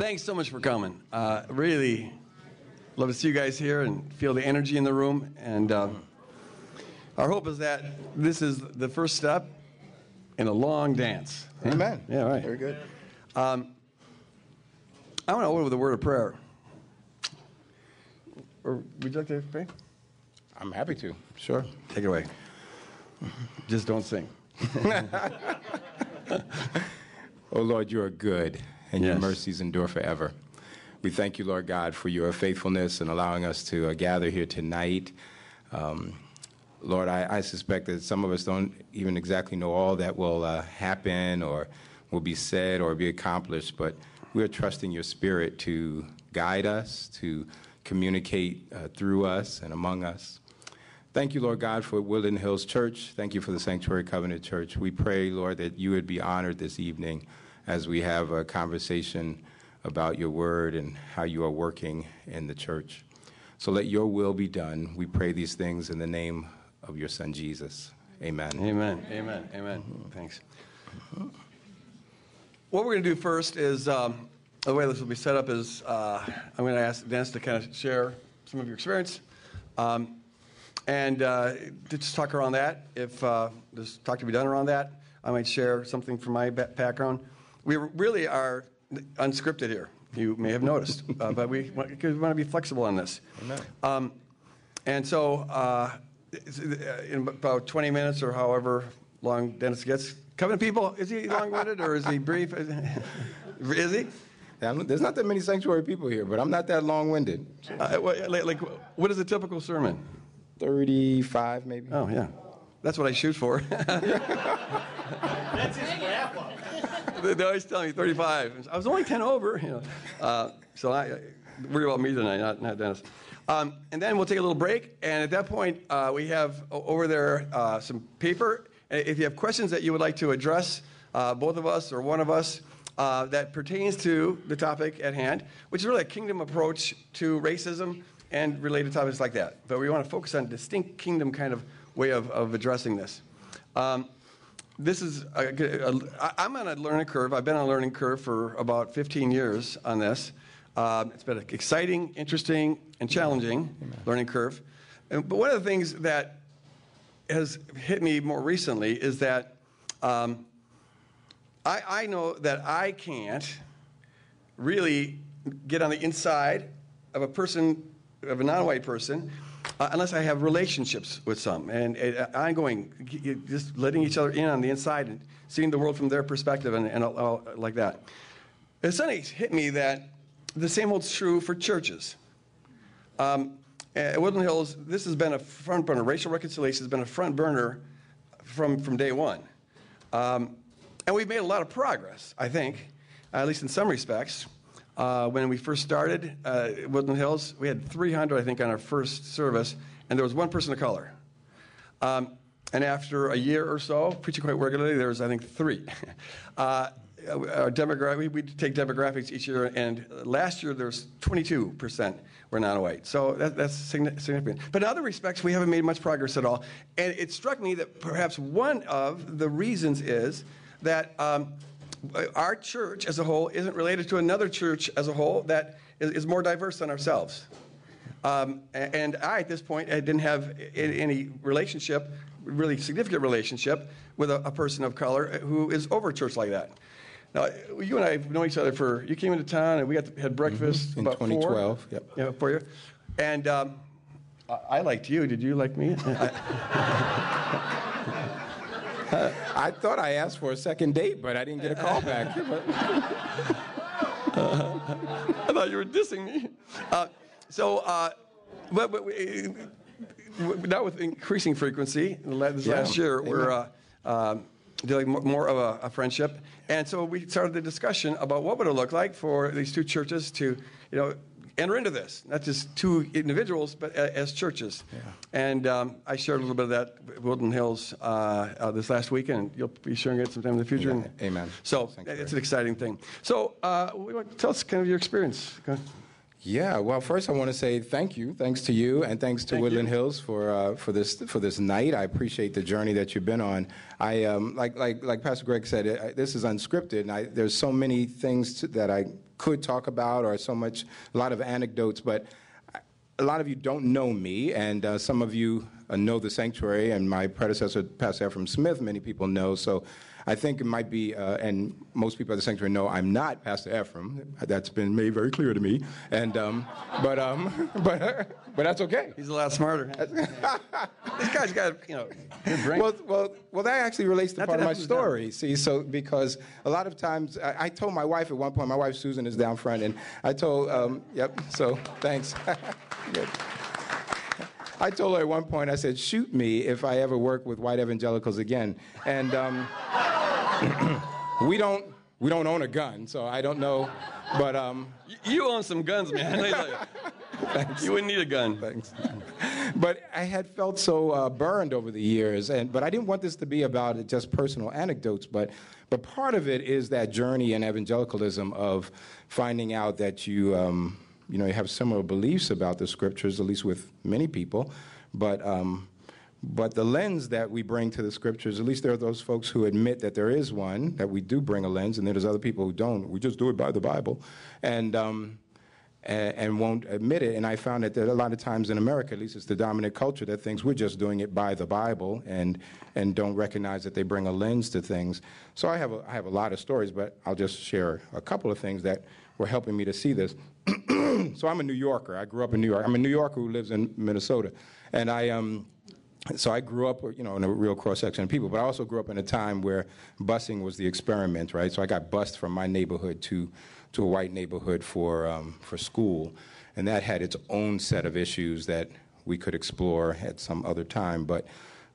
thanks so much for coming. Uh, really love to see you guys here and feel the energy in the room. And uh, our hope is that this is the first step in a long dance. Amen. Yeah, right. Very good. Um, I want to open with a word of prayer. Or would you like to pray? I'm happy to. Sure. Take it away. Just don't sing. Oh, Lord, you are good, and your mercies endure forever. We thank you, Lord God, for your faithfulness and allowing us to uh, gather here tonight. Um, Lord, I, I suspect that some of us don't even exactly know all that will uh, happen or will be said or be accomplished, but we are trusting your spirit to guide us, to communicate uh, through us and among us. Thank you, Lord God, for Woodland Hills Church. Thank you for the Sanctuary Covenant Church. We pray, Lord, that you would be honored this evening as we have a conversation about your word and how you are working in the church. So let your will be done. We pray these things in the name of your Son, Jesus. Amen. Amen. Amen. Amen. Thanks. What we're going to do first is um, the way this will be set up is uh, I'm going to ask Dennis to kind of share some of your experience. Um, and uh, just talk around that. If uh, there's talk to be done around that, I might share something from my background. We really are unscripted here. You may have noticed, uh, but we want, 'cause we want to be flexible on this. Amen. Um, and so, uh, uh, in about 20 minutes or however long Dennis gets, Covenant people, is he long-winded or is he brief? is he? I'm- There's not that many sanctuary people here, but I'm not that long winded. Uh, like, like, what is a typical sermon? 35, maybe. Oh, yeah. That's what I shoot for. They they always tell me 35. I was only 10 over, you know. Uh, so I, worry about me tonight, not, not Dennis. Um, and then we'll take a little break. And at that point, uh, we have over there uh, some paper. If you have questions that you would like to address, uh, both of us or one of us, uh, that pertains to the topic at hand, which is really a kingdom approach to racism and related topics like that. But we want to focus on distinct kingdom kind of way of, of addressing this. Um, this is a, a, I- I'm on a learning curve. I've been on a learning curve for about 15 years on this. Um, it's been an exciting, interesting, and challenging learning curve. And, but one of the things that has hit me more recently is that um, I, I know that I can't really get on the inside of a person, of a non-white person, uh, unless I have relationships with some and uh, ongoing, just letting each other in on the inside and seeing the world from their perspective and, and all, all like that. It suddenly hit me that the same holds true for churches. Um, at Woodland Hills, this has been a front burner. Racial reconciliation has been a front burner from, from day one. Um, and we've made a lot of progress, I think, at least in some respects. Uh, when we first started uh, Woodland Hills, we had 300, I think, on our first service, and there was one person of color. Um, and after a year or so, preaching quite regularly, there was, I think, three. Uh, our demogra- we, we take demographics each year, and last year there was 22% were non-white. So that, that's significant. But in other respects, we haven't made much progress at all. And it struck me that perhaps one of the reasons is that um, our church as a whole isn't related to another church as a whole that is, is more diverse than ourselves. Um, and I, at this point, I didn't have any relationship, really significant relationship, with a, a person of color who is over church like that. Now, you and I have known each other for, you came into town and we got to, had breakfast Mm-hmm. In about four. 2012, yep. Yeah, for you. And um, I, I liked you. Did you like me? I thought I asked for a second date, but I didn't get a call back. I thought you were dissing me. Uh, so, uh, but, but we, now with increasing frequency, this Yeah, last year, amen. we're uh, um, doing more of a, a friendship, and so we started the discussion about what would it look like for these two churches to, you know, enter into this, not just two individuals, but a, as churches. And um, I shared a little bit of that at Woodland Hills uh, uh, this last weekend. You'll be sharing it sometime in the future. Yeah, amen. So Sanctuary. it's an exciting thing. So uh, tell us kind of your experience. Yeah, well, first I want to say thank you, thanks to you, and thanks to Thank Woodland you. Hills for uh, for this for this night. I appreciate the journey that you've been on. I um, like like like Pastor Greg said, I, this is unscripted, and I, there's so many things to, that I could talk about, or so much, a lot of anecdotes, but. a lot of you don't know me, and uh, some of you uh, know the sanctuary, and my predecessor, Pastor Ephraim Smith, many people know. So I think it might be, uh, and most people at the sanctuary know I'm not Pastor Ephraim. That's been made very clear to me. And um, but um, but but that's okay. He's a lot smarter. this guy's got, you know, good brain. Well, well, well. That actually relates to Not part that of my Ephraim's down. story. See, so because a lot of times I, I told my wife at one point. My wife Susan is down front, and I told, um, yep. So thanks. Good. I told her at one point. I said, "Shoot me if I ever work with white evangelicals again." And um, we don't we don't own a gun, so I don't know. But um, you own some guns, man. Let me tell you. You wouldn't need a gun. Thanks. but I had felt so uh, burned over the years, and but I didn't want this to be about just personal anecdotes. But but part of it is that journey in evangelicalism of finding out that you um, you know you have similar beliefs about the scriptures, at least with many people, but. Um, but the lens that we bring to the scriptures, at least there are those folks who admit that there is one, that we do bring a lens, and then there's other people who don't. We just do it by the Bible. And, um, and, and won't admit it. And I found that, that a lot of times in America, at least it's the dominant culture, that thinks we're just doing it by the Bible and, and don't recognize that they bring a lens to things. So I have, a, I have a lot of stories, but I'll just share a couple of things that were helping me to see this. so I'm a New Yorker. I grew up in New York. I'm a New Yorker who lives in Minnesota. And I, um, so I grew up, you know, in a real cross section of people, but I also grew up in a time where busing was the experiment, right? So I got bused from my neighborhood to, to a white neighborhood for, um, for school, and that had its own set of issues that we could explore at some other time, but,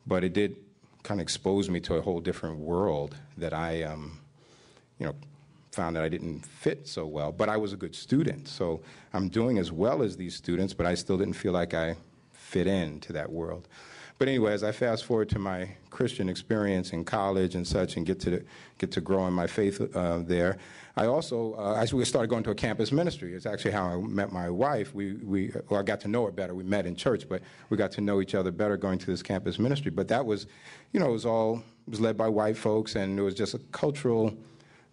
but it did kind of expose me to a whole different world that I, um, you know, found that I didn't fit so well. But I was a good student, so I'm doing as well as these students, but I still didn't feel like I fit into that world. But anyway, as I fast forward to my Christian experience in college and such, and get to get to grow in my faith uh, there, I also uh, actually started going to a campus ministry. It's actually how I met my wife. We we well, I got to know her better. We met in church, but we got to know each other better going to this campus ministry. But that was, you know, it was all it was led by white folks, and it was just a cultural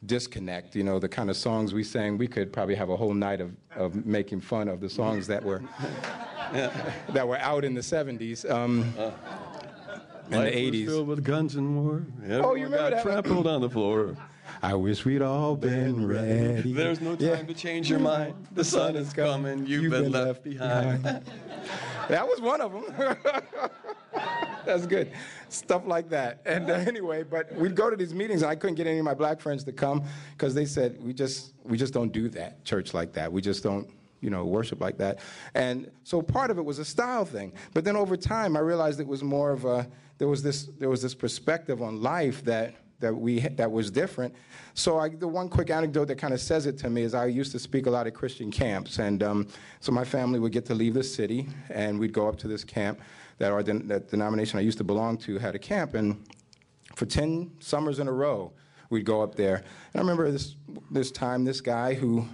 disconnect. You know, the kind of songs we sang, we could probably have a whole night of, of making fun of the songs that were that were out in the 70s. Um, in Life the was 80s. filled with guns and war. Oh, you Everyone remember got that? trampled on the floor. I wish we'd all been ready. There's no time Yeah. to change your mind. The sun is coming. You've, been, left behind. that was one of them. That's good. Stuff like that. And uh, anyway, but we'd go to these meetings, and I couldn't get any of my black friends to come because they said we just we just don't do that church like that. We just don't you know worship like that. And so part of it was a style thing. But then over time, I realized it was more of a there was this there was this perspective on life that that we that was different. So I, the one quick anecdote that kind of says it to me is I used to speak a lot at Christian camps, and um, so my family would get to leave the city, and we'd go up to this camp that our that denomination I used to belong to had a camp, and for ten summers in a row, we'd go up there. And I remember this this time, this guy who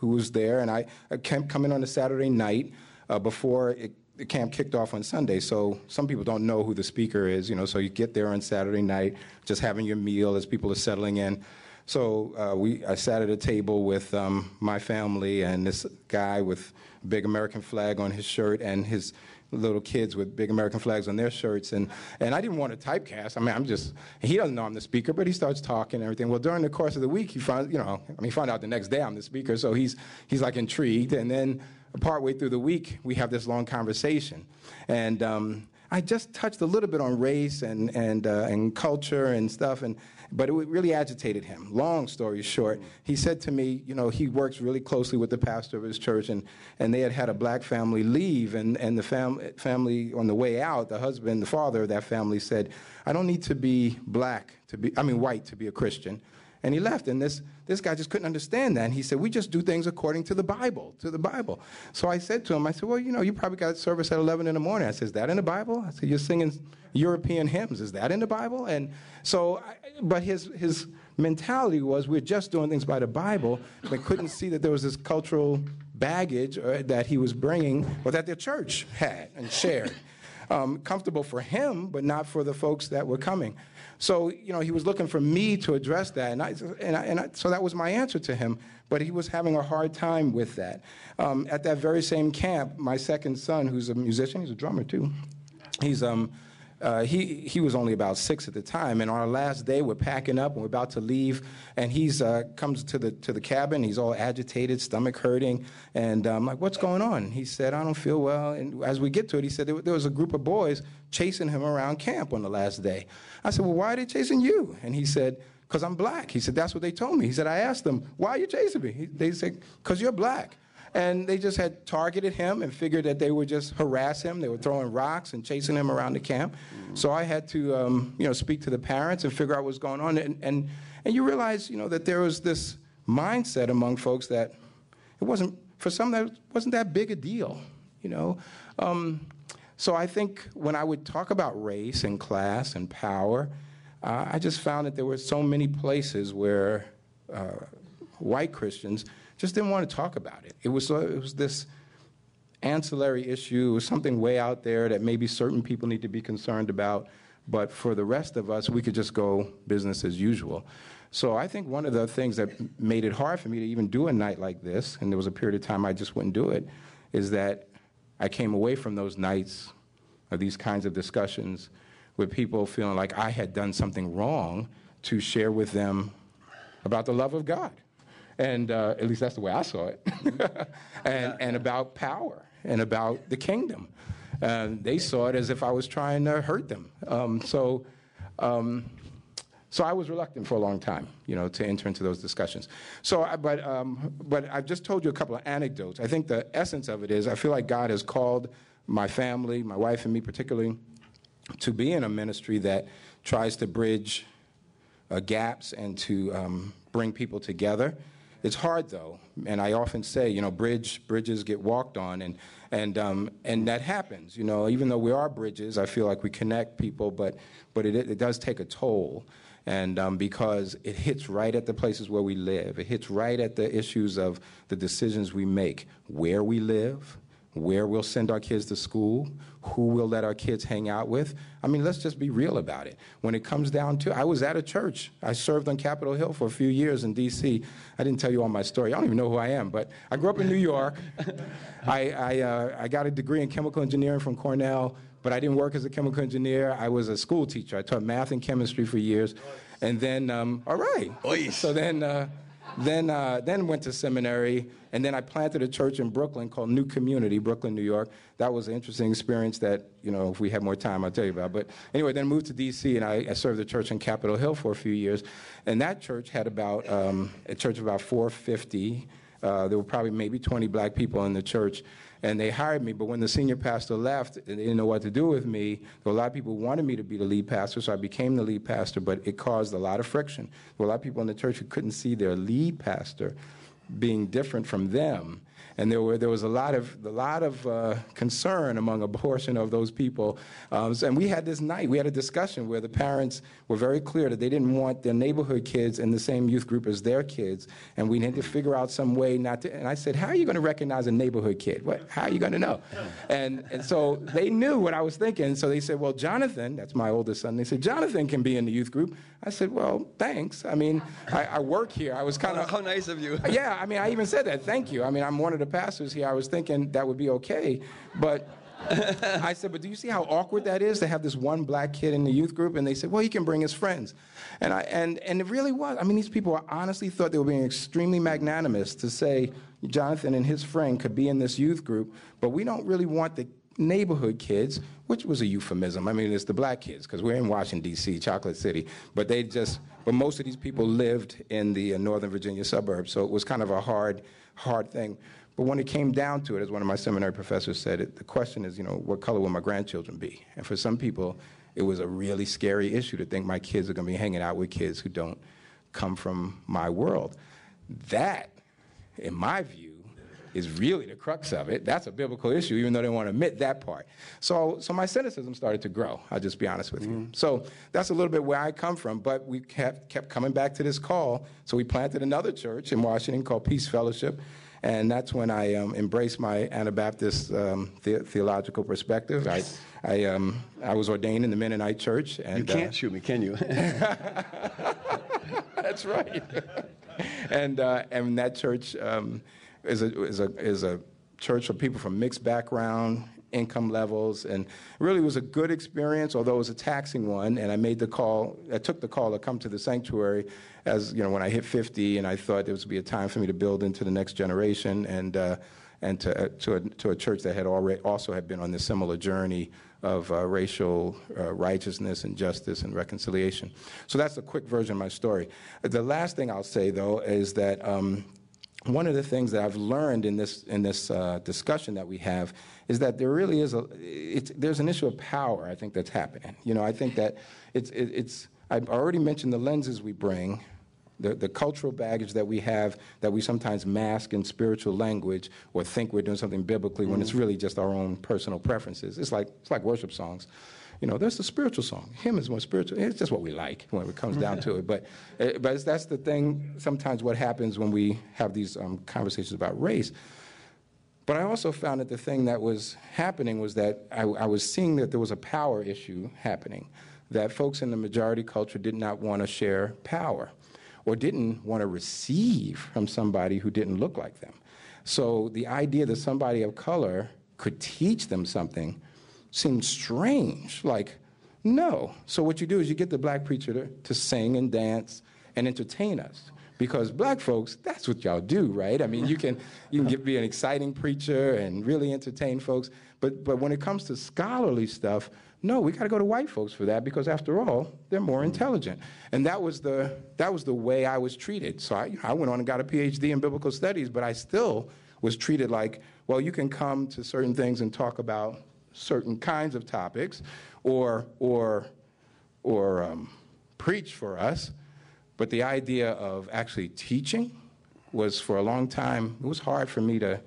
who was there, and I, I in on a Saturday night uh, before it, the camp kicked off on Sunday. So some people don't know who the speaker is, you know. So you get there on Saturday night, just having your meal as people are settling in. So uh, we, I sat at a table with um, my family and this guy with big American flag on his shirt and his little kids with big American flags on their shirts. And, and I didn't want to typecast. I mean, I'm just, he doesn't know I'm the speaker, but he starts talking and everything. Well, during the course of the week, he found, you know, I mean, he found out the next day I'm the speaker. So he's, he's like intrigued. And then partway through the week, we have this long conversation. And, um, I just touched a little bit on race and, and, uh, and culture and stuff, and, but it really agitated him. Long story short, he said to me, you know, he works really closely with the pastor of his church, and, and they had had a black family leave, and, and the fam- family, on the way out, the husband, the father of that family said, I don't need to be black to be, I mean, white to be a Christian. And he left, and this, this guy just couldn't understand that. And he said, We just do things according to the Bible, to the Bible. So I said to him, I said, Well, you know, you probably got service at 11 in the morning. I said, Is that in the Bible? I said, You're singing European hymns. Is that in the Bible? And so, I, but his, his mentality was, We're just doing things by the Bible, but couldn't see that there was this cultural baggage uh, that he was bringing or that the church had and shared. Um, comfortable for him, but not for the folks that were coming. So, you know, he was looking for me to address that. And, I, and, I, and I, so that was my answer to him. But he was having a hard time with that. Um, at that very same camp, my second son, who's a musician, he's a drummer too, he's, um, uh, he, he was only about six at the time, and on our last day, we're packing up and we're about to leave, and he's uh, comes to the to the cabin. He's all agitated, stomach hurting, and I'm like, "What's going on?" He said, "I don't feel well." And as we get to it, he said there, was a group of boys chasing him around camp on the last day. I said, "Well, why are they chasing you?" And he said, "Cause I'm black." He said, "That's what they told me." He said, "I asked them, why are you chasing me?" He, they said, "Cause you're black." And they just had targeted him and figured that they would just harass him. They were throwing rocks and chasing him around the camp. So I had to, um, you know, speak to the parents and figure out what's going on. And, and, and you realize, you know, that there was this mindset among folks that it wasn't, for some, that wasn't that big a deal, you know. Um, so I think when I would talk about race and class and power, uh, I just found that there were so many places where uh, white Christians just didn't want to talk about it. It was, uh, it was this ancillary issue, it was something way out there that maybe certain people need to be concerned about, but for the rest of us, we could just go business as usual. So I think one of the things that made it hard for me to even do a night like this, and there was a period of time I just wouldn't do it, is that I came away from those nights of these kinds of discussions with people feeling like I had done something wrong to share with them about the love of God and uh, at least that's the way I saw it, and, and about power and about the kingdom. And they saw it as if I was trying to hurt them. Um, so, um, so I was reluctant for a long time, you know, to enter into those discussions. So, but, um, but I've just told you a couple of anecdotes. I think the essence of it is I feel like God has called my family, my wife and me particularly, to be in a ministry that tries to bridge uh, gaps and to um, bring people together. It's hard though, and I often say, you know, bridge bridges get walked on, and and um, and that happens. You know, even though we are bridges, I feel like we connect people, but but it it does take a toll, and um, because it hits right at the places where we live, it hits right at the issues of the decisions we make, where we live, where we'll send our kids to school, who we'll let our kids hang out with. I mean, let's just be real about it. When it comes down to, I was at a church. I served on Capitol Hill for a few years in D.C. I didn't tell you all my story. I don't even know who I am, but I grew up in New York. I, I, uh, I got a degree in chemical engineering from Cornell, but I didn't work as a chemical engineer. I was a school teacher. I taught math and chemistry for years. And then, um, all right. So then, uh, then, uh, then went to seminary, and then I planted a church in Brooklyn called New Community, Brooklyn, New York. That was an interesting experience that, you know, if we had more time, I'll tell you about. But anyway, then moved to D.C., and I, I served the church in Capitol Hill for a few years. And that church had about, um, a church of about 450. Uh, there were probably maybe 20 black people in the church and they hired me. But when the senior pastor left, they didn't know what to do with me. A lot of people wanted me to be the lead pastor, so I became the lead pastor. But it caused a lot of friction. There were a lot of people in the church who couldn't see their lead pastor being different from them and there, were, there was a lot of, a lot of uh, concern among a portion of those people. Um, and we had this night, we had a discussion where the parents were very clear that they didn't want their neighborhood kids in the same youth group as their kids, and we had to figure out some way not to. And I said, how are you going to recognize a neighborhood kid? What, how are you going to know? And, and so they knew what I was thinking, so they said, well, Jonathan, that's my oldest son, they said, Jonathan can be in the youth group. I said, well, thanks. I mean, I, I work here. I was kind of. How nice of you. yeah, I mean, I even said that. Thank you. I mean, I'm one of the pastors here. I was thinking that would be okay. But I said, but do you see how awkward that is to have this one black kid in the youth group? And they said, well, he can bring his friends. And, I, and, and it really was. I mean, these people honestly thought they were being extremely magnanimous to say Jonathan and his friend could be in this youth group, but we don't really want the neighborhood kids, which was a euphemism. I mean, it's the black kids because we're in Washington D.C., Chocolate City, but they just, but most of these people lived in the uh, Northern Virginia suburbs, so it was kind of a hard, hard thing. But when it came down to it, as one of my seminary professors said, it, the question is, you know, what color will my grandchildren be? And for some people, it was a really scary issue to think my kids are going to be hanging out with kids who don't come from my world. That, in my view, is really the crux of it. That's a biblical issue, even though they want to admit that part. So, so my cynicism started to grow. I'll just be honest with mm-hmm. you. So that's a little bit where I come from. But we kept kept coming back to this call. So we planted another church in Washington called Peace Fellowship, And that's when I um, embraced my Anabaptist um, the- theological perspective. I, I, um, I was ordained in the Mennonite Church. And, You can't uh, shoot me, can you? that's right. and uh, and that church um, is a is a is a church for people from mixed background, income levels, and really was a good experience, although it was a taxing one. And I made the call. I took the call to come to the sanctuary, as you know, when I hit 50, and I thought it was be a time for me to build into the next generation and. Uh, and to, uh, to, a, to a church that had already also had been on this similar journey of uh, racial uh, righteousness and justice and reconciliation. So that's a quick version of my story. The last thing I'll say, though, is that um, one of the things that I've learned in this in this uh, discussion that we have is that there really is a it's, there's an issue of power. I think that's happening. You know, I think that it's it, it's I've already mentioned the lenses we bring the, the cultural baggage that we have that we sometimes mask in spiritual language or think we're doing something biblically when it's really just our own personal preferences. It's like, it's like worship songs. You know, there's the spiritual song. Hymn is more spiritual. It's just what we like when it comes down to it. But, uh, but that's the thing, sometimes what happens when we have these um, conversations about race. But I also found that the thing that was happening was that I, I was seeing that there was a power issue happening, that folks in the majority culture did not want to share power or didn't want to receive from somebody who didn't look like them. So the idea that somebody of color could teach them something seemed strange. Like, no. So what you do is you get the black preacher to, to sing and dance and entertain us. Because black folks, that's what y'all do, right? I mean, you can you can get, be an exciting preacher and really entertain folks, but but when it comes to scholarly stuff, no, we got to go to white folks for that because after all, they're more intelligent. And that was the that was the way I was treated. So I, I went on and got a PhD in biblical studies, but I still was treated like, well, you can come to certain things and talk about certain kinds of topics, or or or um, preach for us. But the idea of actually teaching was for a long time, it was hard for me to,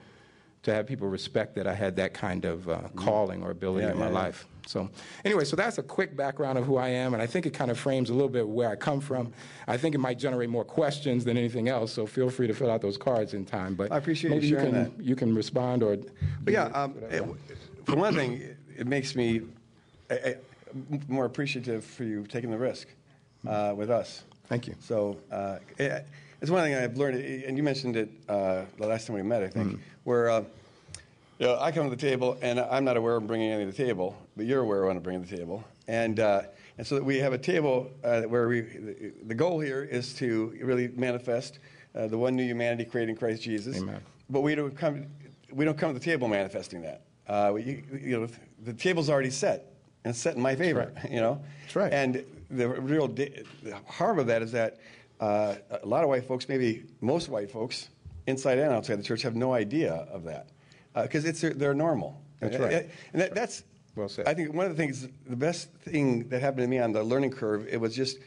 to have people respect that I had that kind of uh, calling or ability Yeah, in my yeah, yeah. life. So, anyway, so that's a quick background of who I am, and I think it kind of frames a little bit where I come from. I think it might generate more questions than anything else, so feel free to fill out those cards in time. But I appreciate you maybe sharing can, that. You can respond or. But yeah, um, it, for one thing, it, makes me I, I, more appreciative for you taking the risk uh, with us. Thank you. So uh, it, it's one thing I've learned, and you mentioned it uh, the last time we met, I think, Mm-hmm. where uh, you know, I come to the table and I'm not aware of bringing anything to the table, but you're aware of what I'm bringing to the table, and uh, and so that we have a table uh, where we the, the goal here is to really manifest uh, the one new humanity created in Christ Jesus. Amen. But we don't come we don't come to the table manifesting that. Uh, we, you know, the table's already set and it's set in my favor. right. You know, That's right. And the real da- the harm of that is that uh, a lot of white folks, maybe most white folks, inside and outside the church, have no idea of that because it's their, they're normal. That's right. And that, that's Well said. I think one of the things, the best thing that happened to me on the learning curve, it was just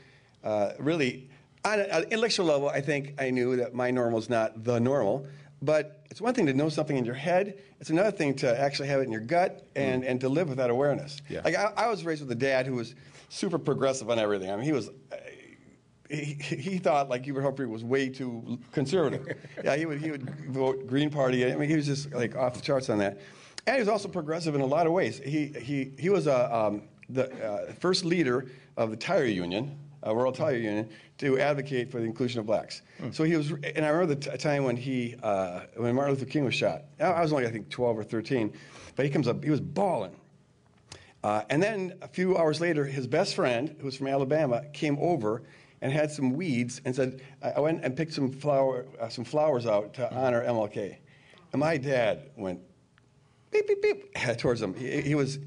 uh, really on an intellectual level. I think I knew that my normal is not the normal. But it's one thing to know something in your head. It's another thing to actually have it in your gut and, and to live with that awareness. Yeah. Like I, I was raised with a dad who was super progressive on everything. I mean, he was. Uh, he, he thought like Hubert Humphrey was way too conservative. yeah, he would he would vote Green Party. I mean, he was just like off the charts on that. And he was also progressive in a lot of ways. He he he was a um, the uh, first leader of the tire union, uh, World Tire Union, to advocate for the inclusion of blacks. So he was, and I remember the t- time when he uh, when Martin Luther King was shot. I was only I think 12 or 13, but he comes up. He was bawling. Uh, and then a few hours later, his best friend, who was from Alabama, came over and had some weeds and said, I went and picked some, flower, uh, some flowers out to honor MLK. And my dad went beep, beep, beep towards him. He, he was,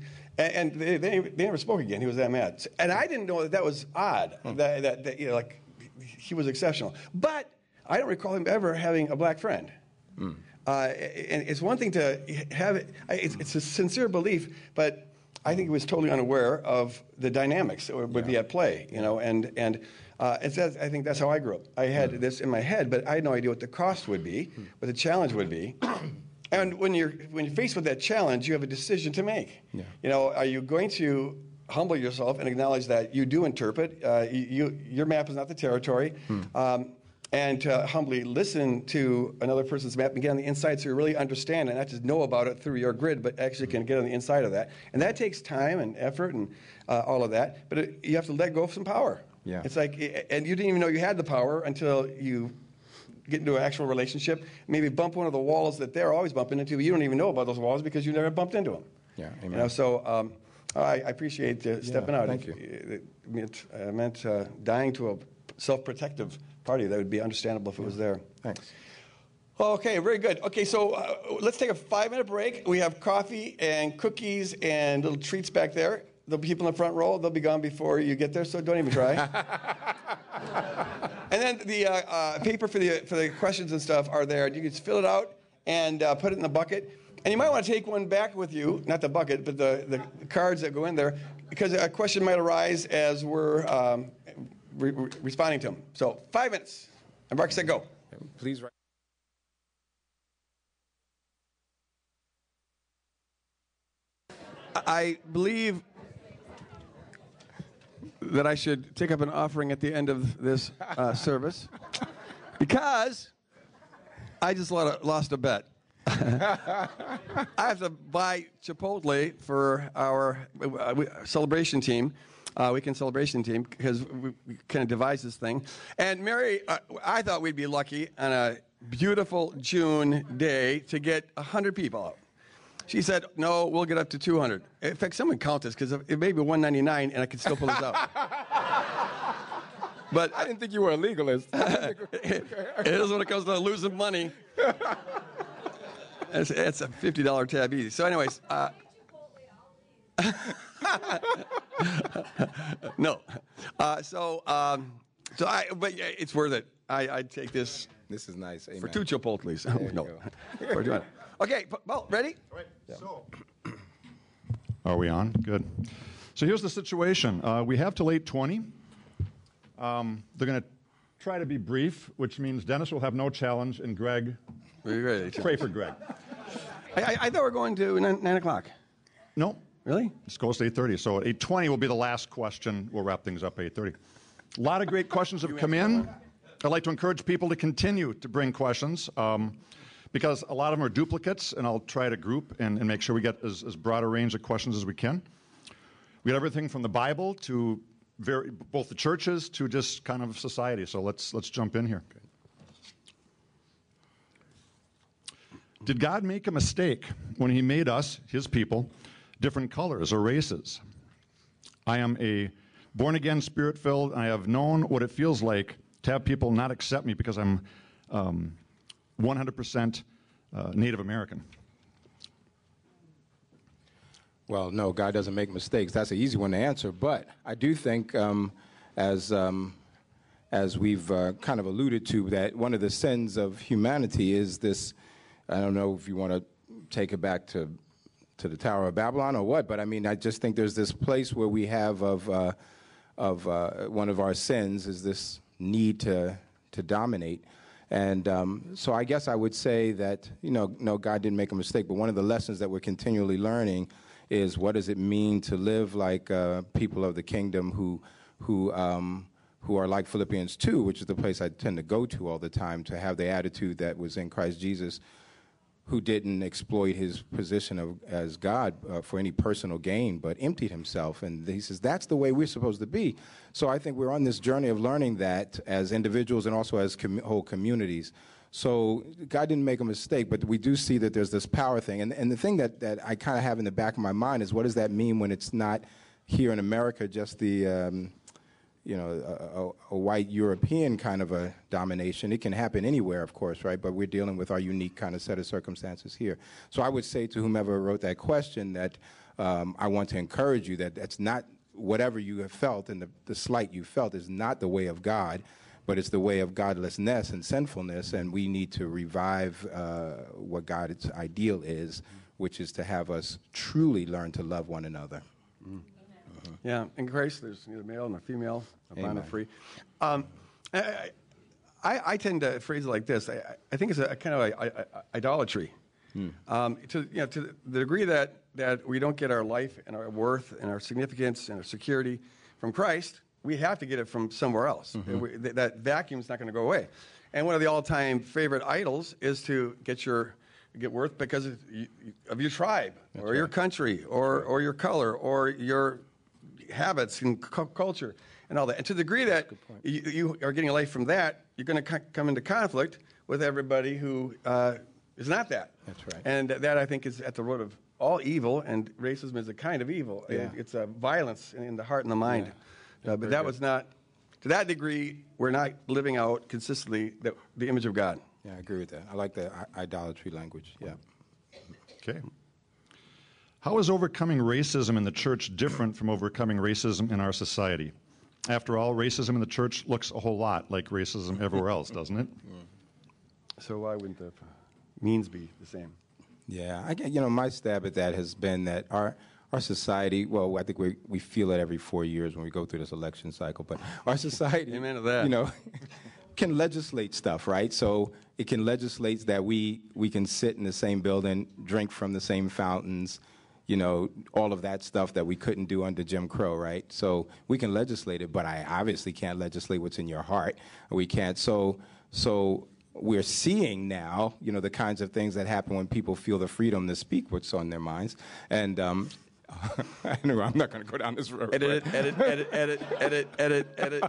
and, they, they, they never spoke again. He was that mad. And I didn't know that that was odd, that, that, that, you know, like, he was exceptional. But I don't recall him ever having a black friend. Uh, and it's one thing to have it, it's, it's a sincere belief, but I think he was totally unaware of the dynamics that would be at play, you know, and, and uh, I think that's how I grew up. I had this in my head, but I had no idea what the cost would be, what the challenge would be. And when you're, when you're faced with that challenge, you have a decision to make. Yeah. You know, are you going to humble yourself and acknowledge that you do interpret, uh, you, you, your map is not the territory, um, and to humbly listen to another person's map and get on the inside so you really understand and not just know about it through your grid, but actually can get on the inside of that. And that takes time and effort and uh, all of that. But it, you have to let go of some power. Yeah. It's like, and you didn't even know you had the power until you get into an actual relationship, maybe bump one of the walls that they're always bumping into, but you don't even know about those walls because you never bumped into them. Yeah, You amen. know, so um, I, I appreciate uh, stepping out. thank you. It meant, uh, meant uh, dying to a self-protective party. That would be understandable if it was there. Thanks. Okay, very good. Okay, so uh, let's take a five-minute break. We have coffee and cookies and little treats back there. There'll be people in the front row. They'll be gone before you get there, so don't even try. and then the uh, uh, paper for the for the questions and stuff are there. You can just fill it out and uh, put it in the bucket. And you might want to take one back with you, not the bucket, but the, the cards that go in there, because a question might arise as we're um, re- re- responding to them. So five minutes. And Mark said go. Please write. I believe that I should take up an offering at the end of this uh, service because I just lo- lost a bet. I have to buy Chipotle for our uh, celebration team, uh, weekend celebration team, because we, we kind of devised this thing. And Mary, uh, I thought we'd be lucky on a beautiful June day to get 100 people out. She said, "No, we'll get up to 200." In fact, someone count this because it may be 199, and I could still pull this out. but I didn't think you were a legalist. it is when it comes to losing money. It's, it's a $50 tab easy. So, anyways, uh, no. Uh, so, um, so I, but it's worth it. I, I'd take this this is nice. Amen. for two Chipotles. you no. go. For 200. Okay, well, ready? So, are we on? Good. So here's the situation. Uh, we have till 8:20. Um, they're going to try to be brief, which means Dennis will have no challenge, and Greg, Are you ready? pray for Greg. I, I, I thought we were going to 9, nine o'clock. No, Really? this goes to 8:30. So at 8:20 will be the last question. We'll wrap things up at 8:30. A lot of great questions have come in. I'd like to encourage people to continue to bring questions um, because a lot of them are duplicates, and I'll try to group and, and make sure we get as, as broad a range of questions as we can. We got everything from the Bible to very, both the churches to just kind of society. So let's let's jump in here. Did God make a mistake when He made us, His people, different colors or races? I am a born again, spirit filled. I have known what it feels like to have people not accept me because I'm um, 100% uh, Native American. Well, no, God doesn't make mistakes. That's an easy one to answer. But I do think, um, as um, as we've uh, kind of alluded to, that one of the sins of humanity is this. I don't know if you want to take it back to to the Tower of Babylon or what, but I mean, I just think there's this place where we have of uh, of uh, one of our sins is this need to to dominate. And um, so I guess I would say that, you know, no, God didn't make a mistake, but one of the lessons that we're continually learning is what does it mean to live like uh, people of the kingdom who, who, um, who are like Philippians 2, which is the place I tend to go to all the time, to have the attitude that was in Christ Jesus, who didn't exploit his position of, as God uh, for any personal gain, but emptied himself. And he says that's the way we're supposed to be. So I think we're on this journey of learning that as individuals and also as com- whole communities. So God didn't make a mistake, but we do see that there's this power thing. And, and the thing that, that I kind of have in the back of my mind is what does that mean when it's not here in America, just the, um, you know, a, a, a white European kind of a domination. It can happen anywhere, of course, right? But we're dealing with our unique kind of set of circumstances here. So I would say to whomever wrote that question that um, I want to encourage you that that's not whatever you have felt and the, the slight you felt is not the way of God, but it's the way of godlessness and sinfulness, and we need to revive uh, what God's ideal is, which is to have us truly learn to love one another. Yeah, in Christ, there's a male and a female, a bond of free. Um, I, I, I tend to phrase it like this. I, I think it's a, kind of a, a- a- idolatry. Um, to, you know, to the degree that, that we don't get our life and our worth and our significance and our security from Christ, we have to get it from somewhere else. We- that, that vacuum's not going to go away. And one of the all-time favorite idols is to get your get worth because of, of your tribe or your country or, or your color or your habits and cu- culture and all that. And to the degree that you, you are getting away from that, you're going to come into conflict with everybody who uh, is not that. That's right. And that, I think, is at the root of all evil, and racism is a kind of evil. Yeah. It- it's a violence in the heart and the mind. Yeah. Uh, but that was not, to that degree, we're not living out consistently the, the image of God. Yeah, I agree with that. I like the i- idolatry language. Yeah. Okay. How is overcoming racism in the church different from overcoming racism in our society? After all, racism in the church looks a whole lot like racism everywhere else, doesn't it? Mm. So why wouldn't the means be the same? Yeah, I, get- you know, my stab at that has been that our our society. Well, I think we we feel it every four years when we go through this election cycle. But our society, Amen to that. You know, can legislate stuff, right? So it can legislate that we we can sit in the same building, drink from the same fountains. You know, all of that stuff that we couldn't do under Jim Crow, right? So we can legislate it, but I obviously can't legislate what's in your heart. We can't. So so we're seeing now, you know, the kinds of things that happen when people feel the freedom to speak what's on their minds. And um, anyway, I'm not going to go down this road. Edit but- edit, edit, edit, edit, edit, edit.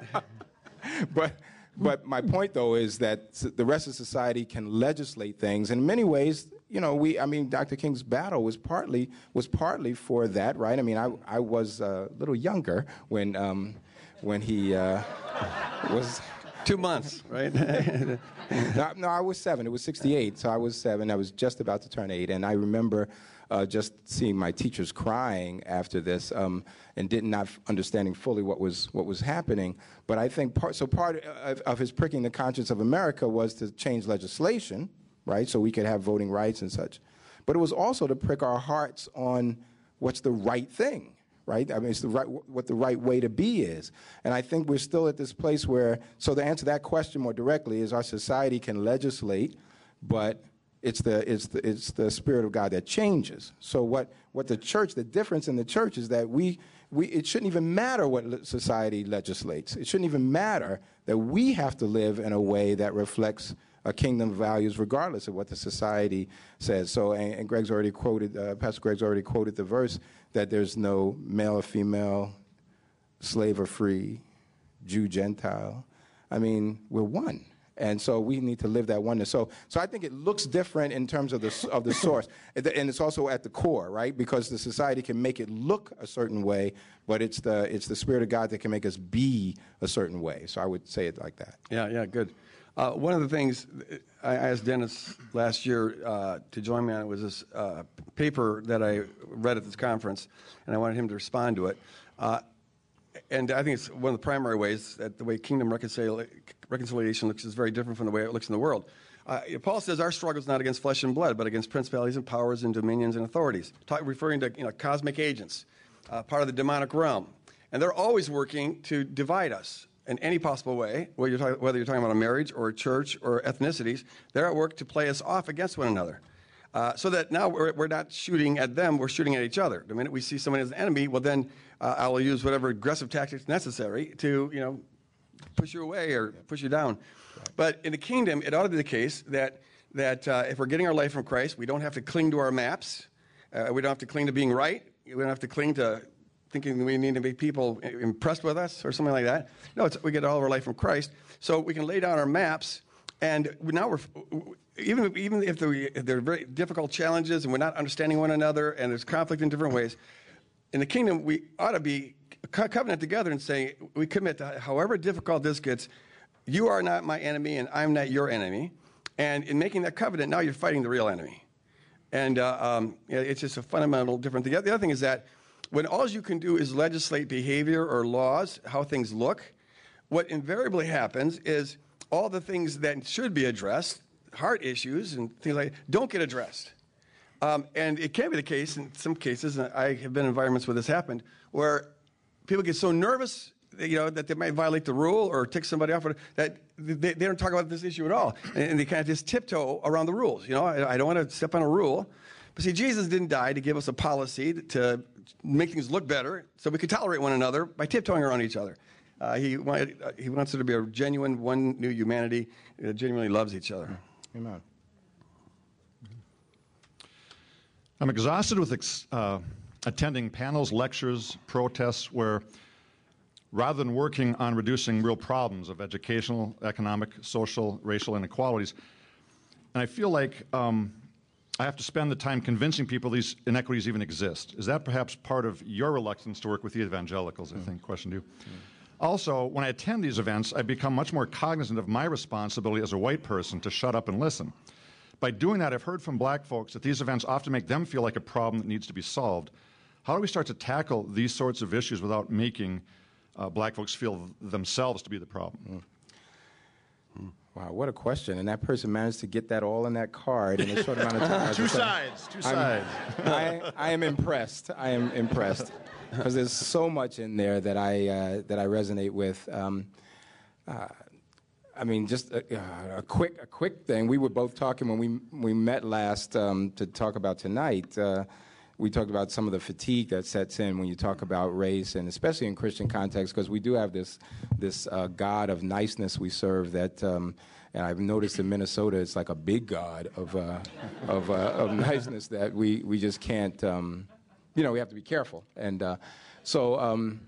but but my point though is that the rest of society can legislate things in many ways you know we i mean dr king's battle was partly was partly for that right i mean i i was a little younger when um when he uh was Two months, right? no, no, I was seven. It was 68, so I was seven. I was just about to turn eight. And I remember uh, just seeing my teachers crying after this um, and did not understanding fully what was, what was happening. But I think part, so part of, of his pricking the conscience of America was to change legislation, right, so we could have voting rights and such. But it was also to prick our hearts on what's the right thing right? I mean, it's the right, what the right way to be is. And I think we're still at this place where, so to answer that question more directly, is our society can legislate, but it's the, it's the, it's the Spirit of God that changes. So what, what the church, the difference in the church is that we, we, it shouldn't even matter what society legislates. It shouldn't even matter that we have to live in a way that reflects a kingdom values regardless of what the society says. So, and, and Greg's already quoted, uh, Pastor Greg's already quoted the verse that there's no male or female, slave or free, Jew, Gentile. I mean, we're one. And so we need to live that oneness. So, so I think it looks different in terms of the, of the source. And and it's also at the core, right? Because the society can make it look a certain way, but it's the, it's the Spirit of God that can make us be a certain way. So I would say it like that. Yeah, yeah, good. Uh, one of the things I asked Dennis last year uh, to join me on was this uh, paper that I read at this conference, and I wanted him to respond to it. Uh, and I think it's one of the primary ways that the way kingdom reconcil- reconciliation looks is very different from the way it looks in the world. Uh, Paul says our struggle is not against flesh and blood, but against principalities and powers and dominions and authorities, talk, referring to you know, cosmic agents, uh, part of the demonic realm. And they're always working to divide us in any possible way, whether you're, talking, whether you're talking about a marriage or a church or ethnicities. They're at work to play us off against one another. Uh, so that now we're, we're not shooting at them, we're shooting at each other. The minute we see someone as an enemy, well, then uh, I will use whatever aggressive tactics necessary to, you know, push you away or push you down. But in the kingdom, it ought to be the case that, that uh, if we're getting our life from Christ, we don't have to cling to our maps. Uh, we don't have to cling to being right. We don't have to cling to thinking we need to make people impressed with us or something like that. No, we get all of our life from Christ. So we can lay down our maps, and now we're even even if there are very difficult challenges and we're not understanding one another and there's conflict in different ways. In the kingdom, we ought to be co- covenant together and say we commit to however difficult this gets. You are not my enemy, and I'm not your enemy. And in making that covenant, now you're fighting the real enemy. And uh, um, it's just a fundamental difference. The other thing is that when all you can do is legislate behavior or laws, how things look, what invariably happens is all the things that should be addressed, heart issues and things like that, don't get addressed. Um, and it can be the case in some cases, and I have been in environments where this happened, where people get so nervous you know, that they might violate the rule or tick somebody off, or that they, they don't talk about this issue at all. And, and they kind of just tiptoe around the rules. You know, I, I don't want to step on a rule. But see, Jesus didn't die to give us a policy to make things look better so we could tolerate one another by tiptoeing around each other. Uh, he, wanted, uh, he wants there to be a genuine one new humanity that genuinely loves each other. Amen. I'm exhausted with ex- uh, attending panels, lectures, protests where rather than working on reducing real problems of educational, economic, social, racial inequalities, and I feel like um, I have to spend the time convincing people these inequities even exist. Is that perhaps part of your reluctance to work with the evangelicals? I mm. think. Question to you. Mm. Also, when I attend these events, I become much more cognizant of my responsibility as a white person to shut up and listen. By doing that, I've heard from black folks that these events often make them feel like a problem that needs to be solved. How do we start to tackle these sorts of issues without making uh, black folks feel themselves to be the problem? Mm. Wow, what a question. And that person managed to get that all in that card in a short amount of time. Two sides, two I'm- sides. I, I am impressed. I am impressed because there's so much in there that I uh, that I resonate with. Um, uh, I mean, just a, uh, a quick a quick thing. We were both talking when we we met last um, to talk about tonight. Uh, we talked about some of the fatigue that sets in when you talk about race, and especially in Christian context, because we do have this this uh, God of niceness we serve that. Um, and I've noticed in Minnesota, it's like a big God of uh, of, uh, of niceness that we we just can't. Um, you know, we have to be careful, and uh, so. Um,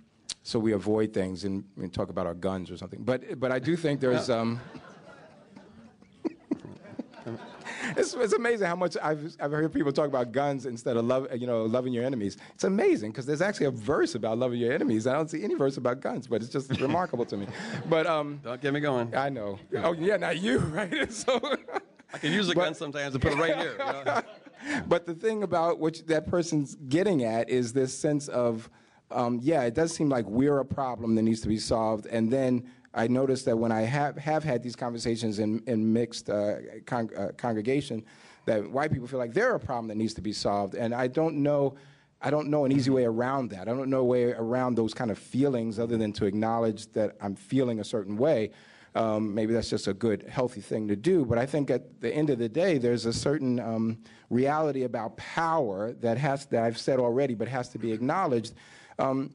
so we avoid things and, and talk about our guns or something. But but I do think there's um, it's, it's amazing how much I've, I've heard people talk about guns instead of love, you know, loving your enemies. It's amazing because there's actually a verse about loving your enemies. I don't see any verse about guns, but it's just remarkable to me. But um, Don't get me going. I know. Oh yeah, not you, right? so. I can use a gun sometimes and put it right here. you know? but the thing about what that person's getting at is this sense of, um, yeah, it does seem like we're a problem that needs to be solved. And then I noticed that when I have, have had these conversations in, in mixed uh, con- uh, congregation, that white people feel like they're a problem that needs to be solved. And I don't know. I don't know an easy way around that. I don't know a way around those kind of feelings other than to acknowledge that I'm feeling a certain way. Um, maybe that's just a good, healthy thing to do. But I think at the end of the day, there's a certain um, reality about power that has that I've said already, but has to be acknowledged. Um,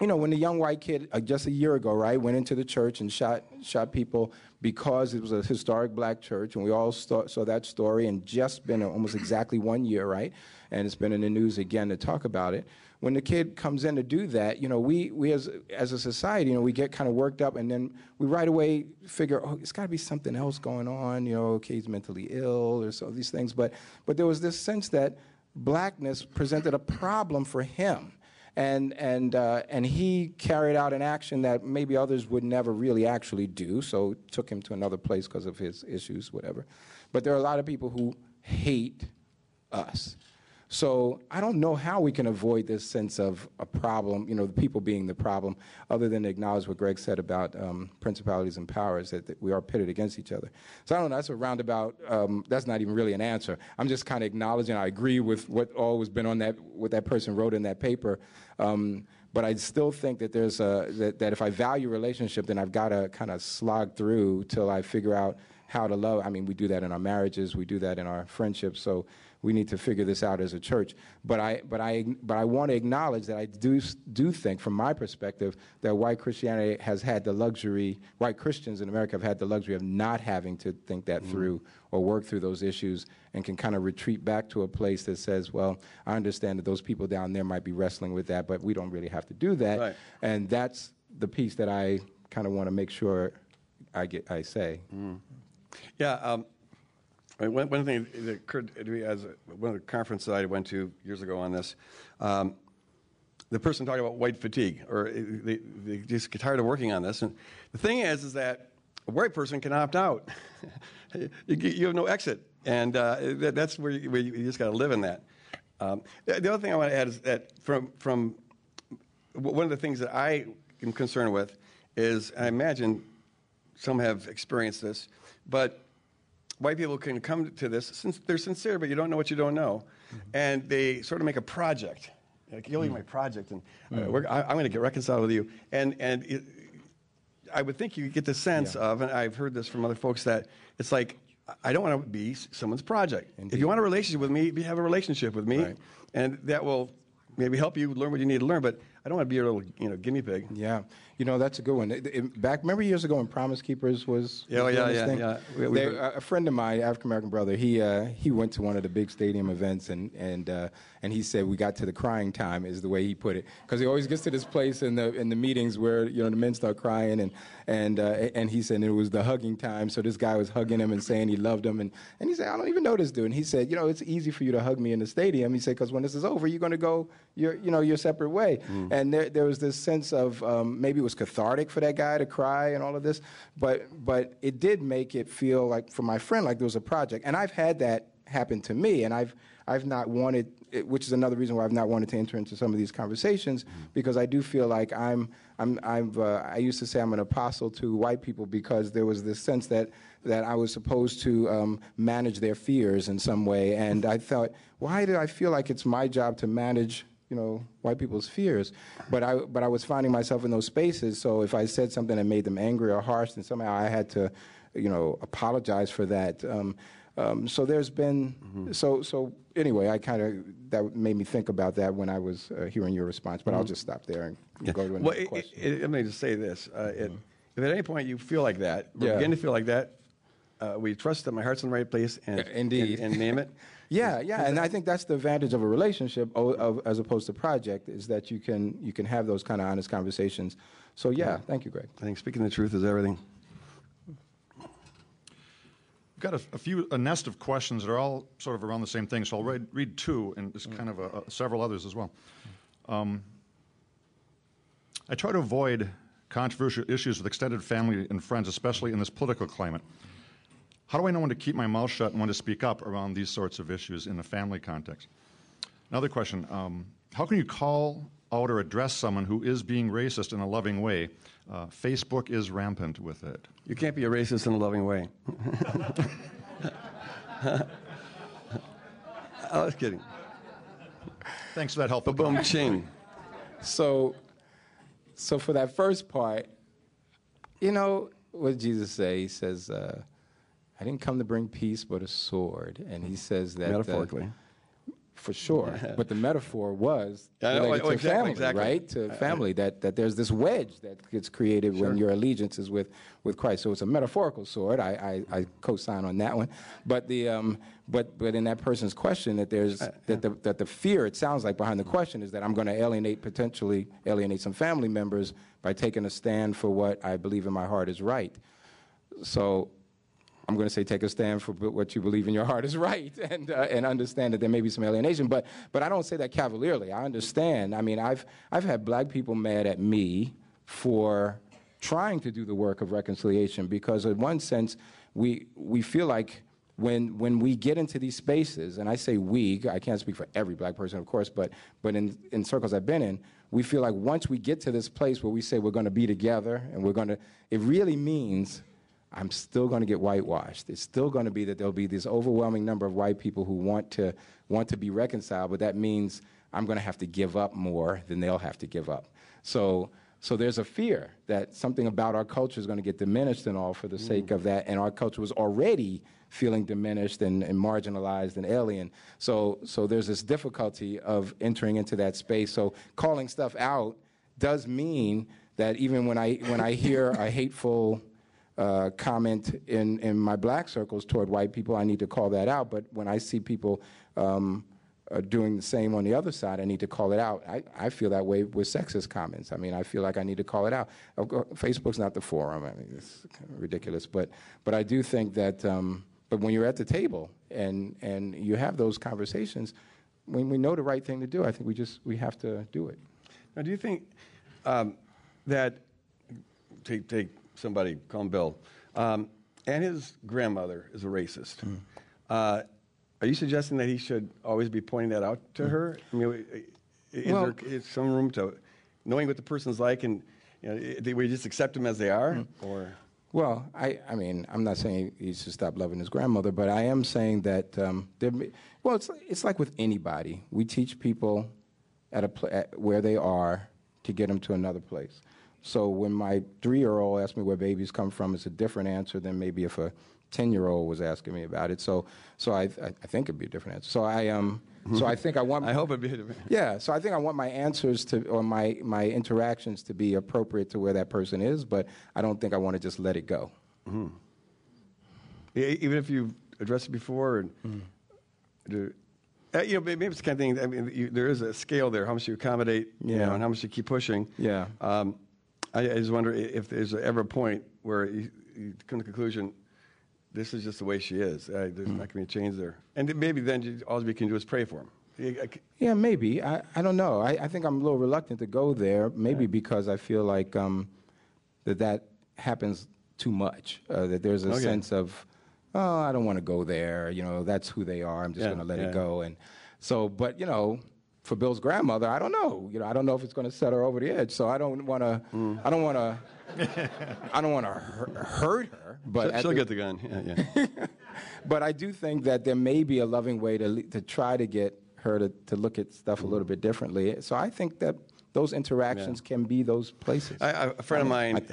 you know, when the young white kid uh, just a year ago, right, went into the church and shot shot people because it was a historic black church, and we all saw, saw that story, and just been almost exactly one year, right, and it's been in the news again to talk about it. When the kid comes in to do that, you know, we we as as a society, you know, we get kind of worked up, and then we right away figure, oh, it's got to be something else going on, you know, okay, he's mentally ill or so these things, but but there was this sense that blackness presented a problem for him and and uh, and he carried out an action that maybe others would never really actually do. So it took him to another place because of his issues, whatever. But there are a lot of people who hate us. So I don't know how we can avoid this sense of a problem, you know, the people being the problem, other than acknowledge what Greg said about um, principalities and powers, that, that we are pitted against each other. So I don't know, that's a roundabout, um, that's not even really an answer. I'm just kind of acknowledging, I agree with what all has been on that, what that person wrote in that paper. Um, but I still think that there's a, that, that if I value relationship, then I've got to kind of slog through till I figure out how to love. I mean, we do that in our marriages, we do that in our friendships. So we need to figure this out as a church. But I, but I, but I want to acknowledge that I do, do think, from my perspective, that white Christianity has had the luxury, white Christians in America have had the luxury of not having to think that through or work through those issues and can kind of retreat back to a place that says, well, I understand that those people down there might be wrestling with that, but we don't really have to do that. Right. And that's the piece that I kind of want to make sure I, get, I say. Yeah. Um, one, one thing that occurred to me as one of the conferences I went to years ago on this, um, the person talking about white fatigue, or they, they just get tired of working on this. And the thing is, is that a white person can opt out. you, you have no exit, and uh, that, that's where you, where you just got to live in that. Um, the the other thing I want to add is that from from one of the things that I am concerned with is, I imagine some have experienced this, but white people can come to this since they're sincere, but you don't know what you don't know, mm-hmm. and they sort of make a project. Like you'll be my mm. project, and uh, mm. we're, I, I'm going to get reconciled with you. And and it, I would think you get the sense of, and I've heard this from other folks that it's like I don't want to be someone's project. If you want a relationship with me, have a relationship with me, Right. and that will maybe help you learn what you need to learn. But I don't want to be your little you know guinea pig. Yeah, You know, that's a good one. It- it- back, remember years ago when Promise Keepers was? Yeah, was yeah, yeah, thing? yeah. We- we- They- a a friend of mine, African American brother, he uh, he went to one of the big stadium events, and and uh, and he said we got to the crying time, is the way he put it, because he always gets to this place in the in the meetings where you know the men start crying, and and uh, and he said it was the hugging time. So this guy was hugging him and saying he loved him, and and he said I don't even know this dude, and he said you know it's easy for you to hug me in the stadium. He said because when this is over, you're going to go your you know your separate way, and there there was this sense of um, maybe it was cathartic for that guy to cry and all of this, but but it did make it feel like for my friend like there was a project, and I've had that happen to me, and I've I've not wanted, it- which is another reason why I've not wanted to enter into some of these conversations because I do feel like I'm I'm I'm uh, I used to say I'm an apostle to white people because there was this sense that that I was supposed to um, manage their fears in some way, and I thought, why did I feel like it's my job to manage you know, white people's fears. But I, but I was finding myself in those spaces. So if I said something that made them angry or harsh, then somehow I had to, you know, apologize for that. Um, um, so there's been, so so anyway, I kind of that made me think about that when I was uh, hearing your response. But I'll just stop there and go to another Well, question. it, it, let me just say this. Uh, it, if at any point you feel like that, Yeah. begin to feel like that, uh, we trust that my heart's in the right place and, Yeah, indeed. and, and name it. Yeah, yeah, and I think that's the advantage of a relationship o- of, as opposed to project is that you can you can have those kind of honest conversations. So yeah, thank you, Greg. I think speaking the truth is everything. We've got a, a few, a nest of questions that are all sort of around the same thing, so I'll read, read two and just kind of a, a- several others as well. Um, I try to avoid controversial issues with extended family and friends, especially in this political climate. How do I know when to keep my mouth shut and when to speak up around these sorts of issues in a family context? Another question um, How can you call out or address someone who is being racist in a loving way? Uh, Facebook is rampant with it. You can't be a racist in a loving way. I was kidding. Thanks for that helpful Boom, ching. So, so for that first part, you know what Jesus say? He says, uh, "I didn't come to bring peace, but a sword." And he says that uh, Metaphorically. for sure. But the metaphor was Yeah, know, related oh, to exactly, family, exactly. right? To family. That that there's this wedge that gets created when your allegiance is with with Christ. So it's a metaphorical sword. I I, I co-sign on that one. But the um but but in that person's question that there's that the that the fear it sounds like behind the question is that I'm going to alienate potentially alienate some family members by taking a stand for what I believe in my heart is right. So I'm going to say take a stand for what you believe in your heart is right, and uh, and understand that there may be some alienation. But but I don't say that cavalierly. I understand. I mean, I've I've had black people mad at me for trying to do the work of reconciliation because in one sense we we feel like when when we get into these spaces, and I say we, I can't speak for every black person, of course, but but in in circles I've been in, we feel like once we get to this place where we say we're going to be together and we're going to, it really means I'm still going to get whitewashed. It's still going to be that there'll be this overwhelming number of white people who want to want to be reconciled, but that means I'm going to have to give up more than they'll have to give up. So so there's a fear that something about our culture is going to get diminished and all for the mm. sake of that, and our culture was already feeling diminished and, and marginalized and alien. So so there's this difficulty of entering into that space. So calling stuff out does mean that even when I when I hear a hateful uh, comment in, in my black circles toward white people, I need to call that out. But when I see people um, uh, doing the same on the other side, I need to call it out. I, I feel that way with sexist comments. I mean, I feel like I need to call it out. Facebook's not the forum. I mean, it's kind of ridiculous. But, but I do think that, um, but when you're at the table and, and you have those conversations, when we know the right thing to do, I think we just, we have to do it. Now, do you think um, that take take somebody, call him Bill, um, and his grandmother is a racist? Uh, are you suggesting that he should always be pointing that out to her? I mean, is Well- there is some room to knowing what the person's like, and you know, do we just accept them as they are, or? Well, I, I mean, I'm not saying he should stop loving his grandmother, but I am saying that um, there. May, well, it's it's like with anybody. We teach people at a pla at where they are to get them to another place. So when my three-year-old asks me where babies come from, it's a different answer than maybe if a ten year old was asking me about it. So so I I, think it'd be a different answer. So I um so I think I want I hope it'd be. different. yeah, so I think I want my answers to or my my interactions to be appropriate to where that person is, but I don't think I want to just let it go. E- Even if you've addressed it before, and Mm. do, uh, you know, maybe it's the kind of thing. I mean, you, there is a scale there. How much you accommodate, you Yeah. know, and how much you keep pushing. Yeah. Um, I, I just wonder if there's ever a point where you, you come to the conclusion, this is just the way she is. There's Mm. not going to be a change there, and maybe then you, all you can do is pray for him. You- I c- Yeah, maybe. I, I don't know. I, I think I'm a little reluctant to go there, maybe because I feel like um, that that happens too much. Uh, that there's a Okay. sense of, oh, I don't want to go there. You know, that's who they are. I'm just Yeah, going to let yeah. it go. And so, but you know, for Bill's grandmother, I don't know. You know, I don't know if it's going to set her over the edge. So I don't want to. Mm. I don't want to. I don't want to hurt her. But she'll, she'll the- get the gun. Yeah, yeah. but I do think that there may be a loving way to, to try to get her to, to look at stuff a little bit differently. So I think that those interactions can be those places. I, a friend of mine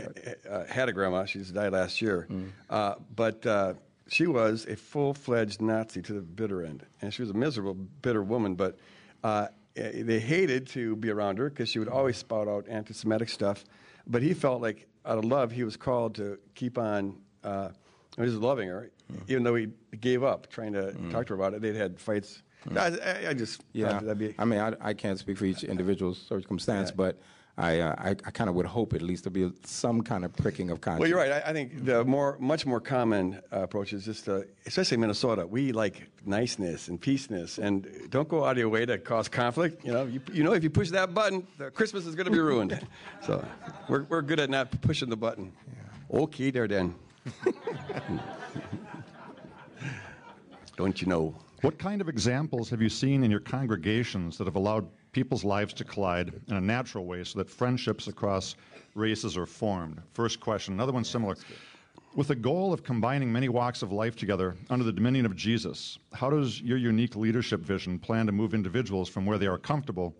uh, had a grandma. She's died last year, Mm. uh, but uh, she was a full-fledged Nazi to the bitter end, and she was a miserable, bitter woman. But uh, eh, they hated to be around her because she would always spout out anti-Semitic stuff. But he felt like, out of love, he was called to keep on. Uh, he was loving her, Mm. even though he gave up trying to talk to her about it. They'd had fights. I, I, I just Mm. yeah, that'd be. I mean, I, I can't speak for each individual circumstance, but I, uh, I, I kind of would hope at least there'll be some kind of pricking of conscience. Well, you're right. I, I think the more, much more common uh, approach is just, uh, especially in Minnesota, we like niceness and peaceness, and don't go out of your way to cause conflict. You know, you, you know, if you push that button, the Christmas is going to be ruined. so, we're, we're good at not pushing the button. Okay, there then. don't you know? What kind of examples have you seen in your congregations that have allowed people's lives to collide in a natural way so that friendships across races are formed? First question. Another one similar. With the goal of combining many walks of life together under the dominion of Jesus, how does your unique leadership vision plan to move individuals from where they are comfortable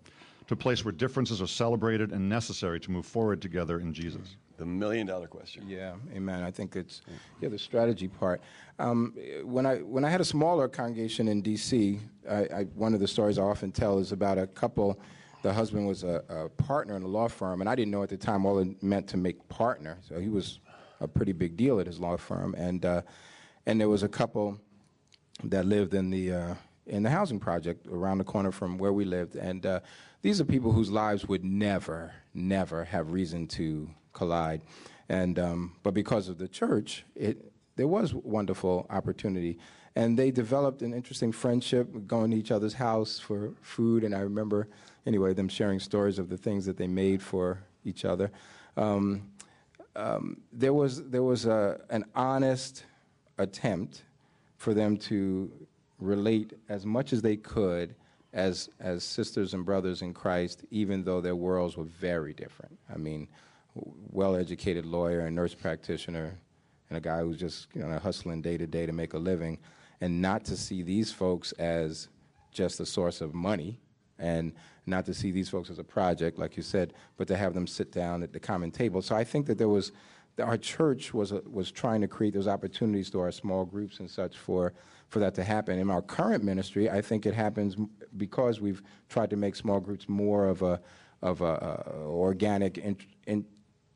to a place where differences are celebrated and necessary to move forward together in Jesus? The million dollar question. Yeah, amen. I think it's yeah the strategy part. Um, when I when I had a smaller congregation in D.C., I, I, one of the stories I often tell is about a couple. The husband was a, a partner in a law firm, and I didn't know at the time all it meant to make partner. So he was a pretty big deal at his law firm, and uh, and there was a couple that lived in the uh, in the housing project around the corner from where we lived, and uh, these are people whose lives would never, never have reason to collide, and um, but because of the church, it there was wonderful opportunity, and they developed an interesting friendship, going to each other's house for food, and I remember anyway them sharing stories of the things that they made for each other. Um, um, there was there was a, an honest attempt for them to relate as much as they could as as sisters and brothers in Christ, even though their worlds were very different. I mean, well-educated lawyer and nurse practitioner, and a guy who's just you know hustling day to day to make a living, and not to see these folks as just a source of money, and not to see these folks as a project, like you said, but to have them sit down at the common table. So I think that there was, our church was a, was trying to create those opportunities to our small groups and such for for that to happen. In our current ministry, I think it happens because we've tried to make small groups more of a of a, uh organic, in,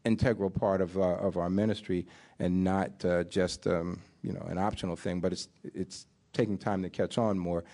integral part of our, of our ministry, and not uh, just um, you know an optional thing. But it's it's taking time to catch on more.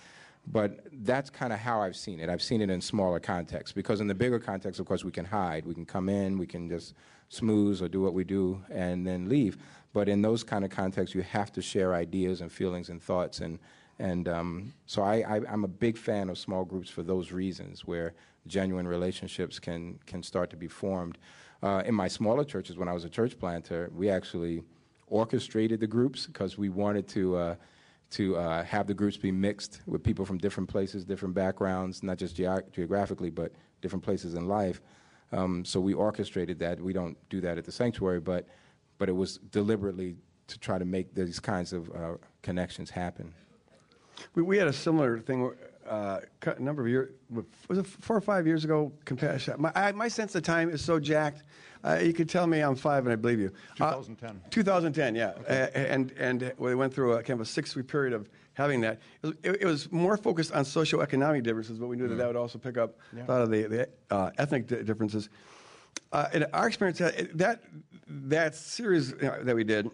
But that's kind of how I've seen it. I've seen it in smaller contexts because in the bigger context, of course, we can hide. We can come in, we can just smooth or do what we do and then leave. But in those kind of contexts, you have to share ideas and feelings and thoughts. And, and um, so I, I'm a big fan of small groups for those reasons, where genuine relationships can, can start to be formed. Uh, in my smaller churches, when I was a church planter, we actually orchestrated the groups because we wanted to. Uh, to uh, have the groups be mixed with people from different places, different backgrounds, not just geog- geographically, but different places in life. Um, so we orchestrated that. We don't do that at the sanctuary, but but it was deliberately to try to make these kinds of uh, connections happen. We, we had a similar thing uh, a number of years, was it four or five years ago? Compassion. My, I, my sense of time is so jacked. Uh, you could tell me I'm five and I believe you. Uh, 2010. 2010, yeah. A- and and we went through a kind of a six-week period of having that. It was, it, it was more focused on socioeconomic differences, but we knew that that would also pick up a lot of the, the uh, ethnic di- differences. Uh, in our experience, uh, that that series uh, that we did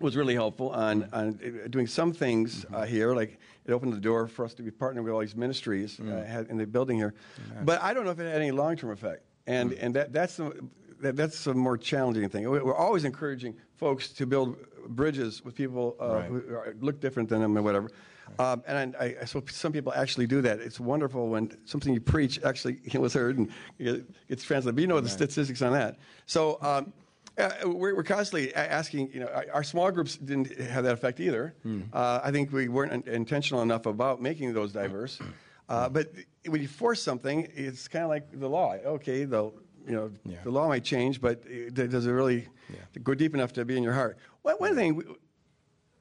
was really helpful on, on uh, doing some things uh, here. Like it opened the door for us to be partnering with all these ministries uh, in the building here. But I don't know if it had any long term effect. And and that that's the, that, that's a more challenging thing. We- We're always encouraging folks to build bridges with people uh, Right. who are, look different than them or whatever. Um, and I, I, so some people actually do that. It's wonderful when something you preach actually was heard and gets translated. But you know the statistics on that. So um, uh, we're, we're constantly asking. You know, our, small groups didn't have that effect either. Uh, I think we weren't in- intentional enough about making those diverse. Uh, but when you force something, it's kind of like the law. Okay, the you know Yeah. the law might change, but it, does it really go deep enough to be in your heart? One, one thing. we-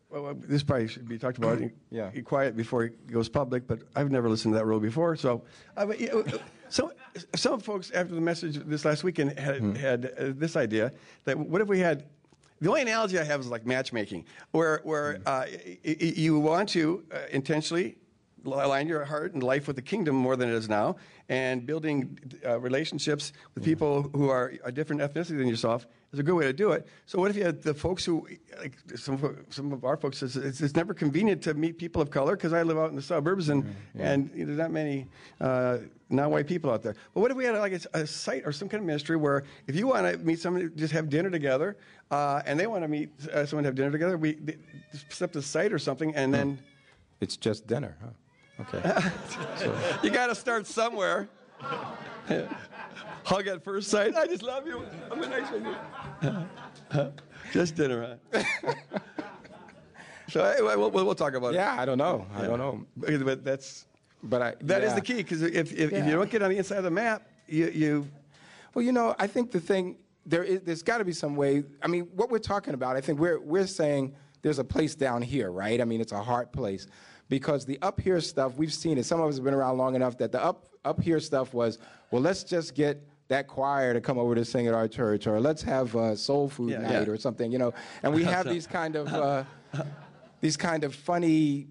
well, well, this probably should be talked about. Yeah. Quiet before it goes public, but I've never listened to that rule before. So, uh, but, know, some folks after the message this last weekend had had uh, this idea that what if we had. The only analogy I have is like matchmaking, where where uh, y- y- you want to uh, intentionally align your heart and life with the kingdom more than it is now, and building uh, relationships with people who are a different ethnicity than yourself is a good way to do it. So what if you had the folks who, like some of, some of our folks, says it's, it's never convenient to meet people of color because I live out in the suburbs and and you know, there's not many uh, non-white people out there. But what if we had like a, a site or some kind of ministry where if you want to meet somebody, just have dinner together, uh, and they want to meet uh, someone to have dinner together, we they, set up a site or something, and then. It's just dinner, huh? Okay. You got to start somewhere. Hug at first sight. I just love you. I'm a nice one. Just dinner, huh? so we'll, we'll, we'll talk about it. yeah, I don't know. I don't know. But that's But I, that is yeah. the key because if, if, if you don't get on the inside of the map, you, you Well, you know, I think the thing there is there's got to be some way. I mean, what we're talking about, I think we're we're saying there's a place down here, right? I mean, it's a hard place because the up here stuff we've seen it. Some of us have been around long enough that the up up here stuff was well, let's just get that choir to come over to sing at our church, or let's have uh, soul food Yeah, night yeah. or something, you know. And we have these kind of uh, these kind of funny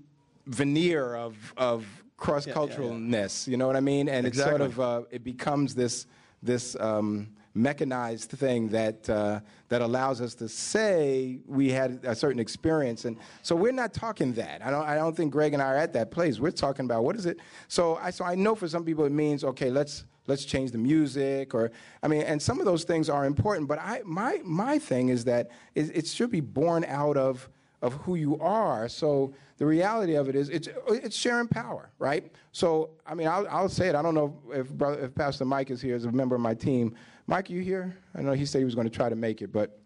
veneer of of cross culturalness. You know what I mean? And it sort of uh, it becomes this this um, mechanized thing that uh, that allows us to say we had a certain experience, and so we're not talking that. I don't I don't think Greg and I are at that place. We're talking about what is it? So I so I know for some people it means okay, let's let's change the music, or I mean, and some of those things are important. But I my my thing is that it, it should be born out of of who you are. So the reality of it is, it's it's sharing power, right? So I mean, I'll, I'll say it. I don't know if brother, if Pastor Mike is here as a member of my team. Mike, you here? I know he said he was going to try to make it, but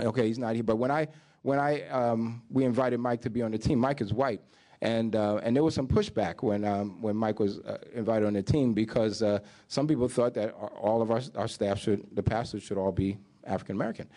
okay, he's not here. But when I when I um, we invited Mike to be on the team, Mike is white. And, uh, and there was some pushback when, um, when Mike was uh, invited on the team because uh, some people thought that all of our, our staff should, the pastors should all be African American.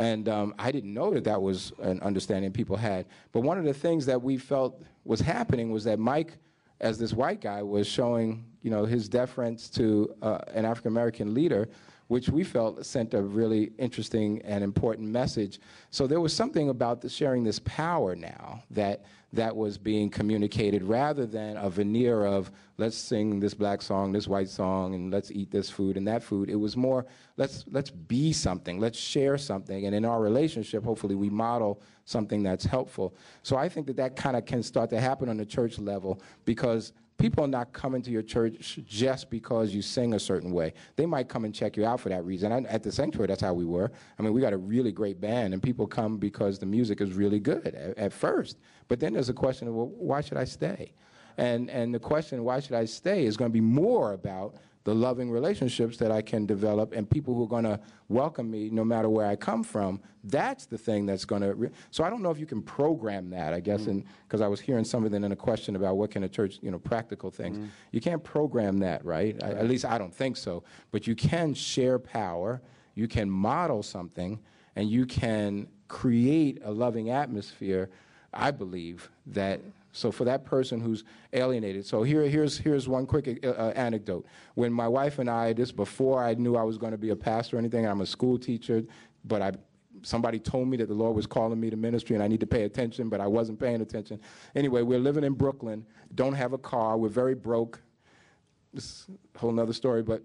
And um, I didn't know that that was an understanding people had. But one of the things that we felt was happening was that Mike, as this white guy, was showing you know, his deference to uh, an African American leader, which we felt sent a really interesting and important message. So there was something about the sharing this power now that that was being communicated rather than a veneer of let's sing this black song, this white song, and let's eat this food and that food. It was more let's let's be something, let's share something, and in our relationship, hopefully, we model something that's helpful. So I think that that kind of can start to happen on the church level because people are not coming to your church just because you sing a certain way. They might come and check you out for that reason. And at the sanctuary, that's how we were. I mean, we got a really great band, and people come because the music is really good at, at first. But then there's a question of, well, why should I stay? And, and the question, why should I stay, is going to be more about the loving relationships that I can develop and people who are going to welcome me no matter where I come from. That's the thing that's going to. Re- so I don't know if you can program that. I guess, mm. and because I was hearing something in a question about what can a church, you know, practical things. Mm. You can't program that, right? I, at least I don't think so. But you can share power. You can model something, and you can create a loving atmosphere. I believe that So for that person who's alienated, so here, here's, here's one quick uh, uh anecdote. When my wife and I, this before I knew I was going to be a pastor or anything, I'm a school teacher, but I, somebody told me that the Lord was calling me to ministry and I need to pay attention, but I wasn't paying attention. Anyway, we're living in Brooklyn, don't have a car, we're very broke. This is a whole nother story, but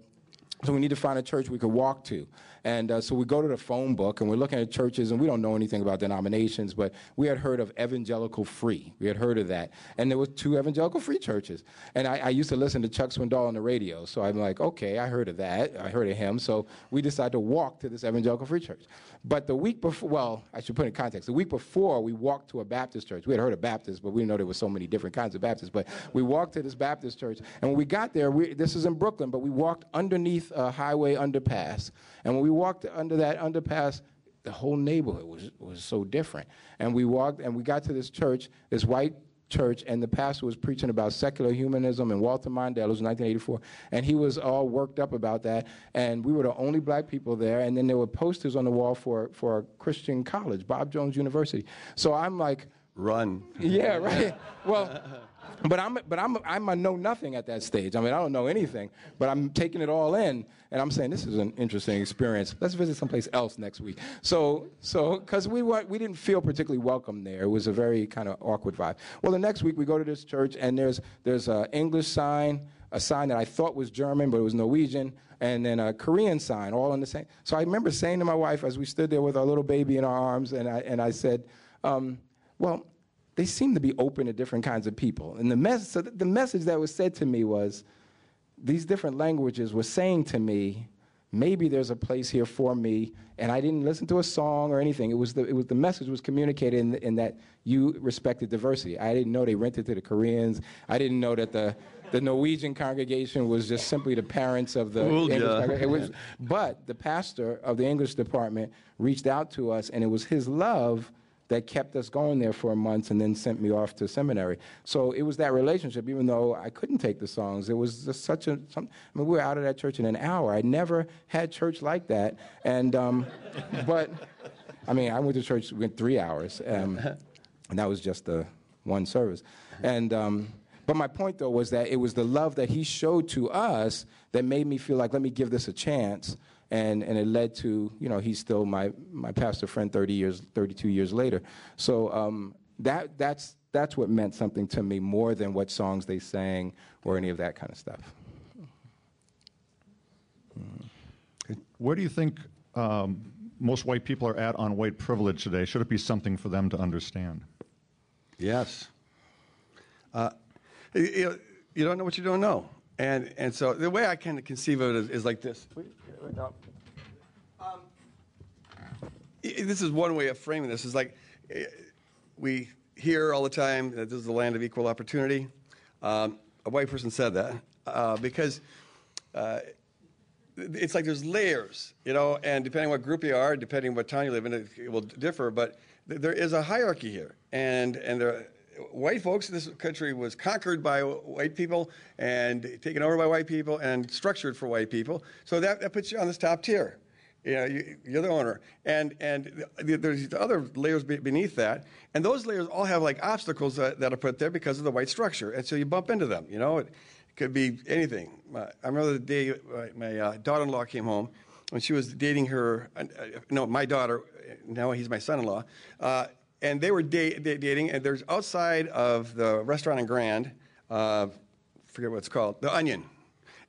so we need to find a church we could walk to. And uh, so we go to the phone book and we're looking at churches, and we don't know anything about denominations, but we had heard of Evangelical Free. We had heard of that. And there were two Evangelical Free churches. And I, I used to listen to Chuck Swindoll on the radio. So I'm like, okay, I heard of that. I heard of him. So we decided to walk to this Evangelical Free church. But the week before, well, I should put in context. The week before, we walked to a Baptist church. We had heard of Baptists, but we didn't know there were so many different kinds of Baptists. But we walked to this Baptist church. And when we got there, we, this is in Brooklyn, but we walked underneath a highway underpass. And when we walked under that underpass, the whole neighborhood was, was so different. And we walked and we got to this church, this white church, and the pastor was preaching about secular humanism and Walter Mondale. It was 1984. And he was all worked up about that. And we were the only black people there. And then there were posters on the wall for, for a Christian college, Bob Jones University. So I'm like, Run. Yeah, right. Well, but I'm but I'm I'm a know nothing at that stage. I mean, I don't know anything, but I'm taking it all in, and I'm saying this is an interesting experience. Let's visit someplace else next week. So so because we were, we didn't feel particularly welcome there. It was a very kind of awkward vibe. Well, the next week we go to this church, and there's there's an English sign, a sign that I thought was German, but it was Norwegian, and then a Korean sign, all in the same. So I remember saying to my wife as we stood there with our little baby in our arms, and I and I said. Um, well, they seem to be open to different kinds of people. And the, mes- so the message that was said to me was these different languages were saying to me, maybe there's a place here for me. And I didn't listen to a song or anything. It was the, it was, the message was communicated in, in that you respected diversity. I didn't know they rented to the Koreans. I didn't know that the, the Norwegian congregation was just simply the parents of the English it was, But the pastor of the English department reached out to us, and it was his love – that kept us going there for months and then sent me off to seminary. So it was that relationship, even though I couldn't take the songs. It was just such a, some, I mean, we were out of that church in an hour. I never had church like that. And, um, but, I mean, I went to church went three hours, um, and that was just the one service. And, um, but my point, though, was that it was the love that he showed to us that made me feel like, let me give this a chance and, and it led to, you know, he's still my, my pastor friend 30 years, 32 years later. So um, that, that's, that's what meant something to me more than what songs they sang or any of that kind of stuff. Where do you think um, most white people are at on white privilege today? Should it be something for them to understand? Yes. Uh, you, you don't know what you don't know. And, and so the way I kind of conceive of it is, is like this. Um, this is one way of framing this. Is like eh, we hear all the time that this is the land of equal opportunity. Um, a white person said that uh, because uh, it's like there's layers, you know, and depending what group you are, depending what town you live in, it, it will differ. But th- there is a hierarchy here, and and there white folks this country was conquered by white people and taken over by white people and structured for white people. So that, that puts you on this top tier. You know, you, are the owner, and and there's other layers beneath that, and those layers all have like obstacles that, that are put there because of the white structure, and so you bump into them. You know, it, could be anything. I remember the day my uh, daughter-in-law came home when she was dating her. Uh, no, my daughter. Now he's my son-in-law. Uh, and they were da- dating, and there's outside of the restaurant in Grand, uh, forget what it's called, the Onion.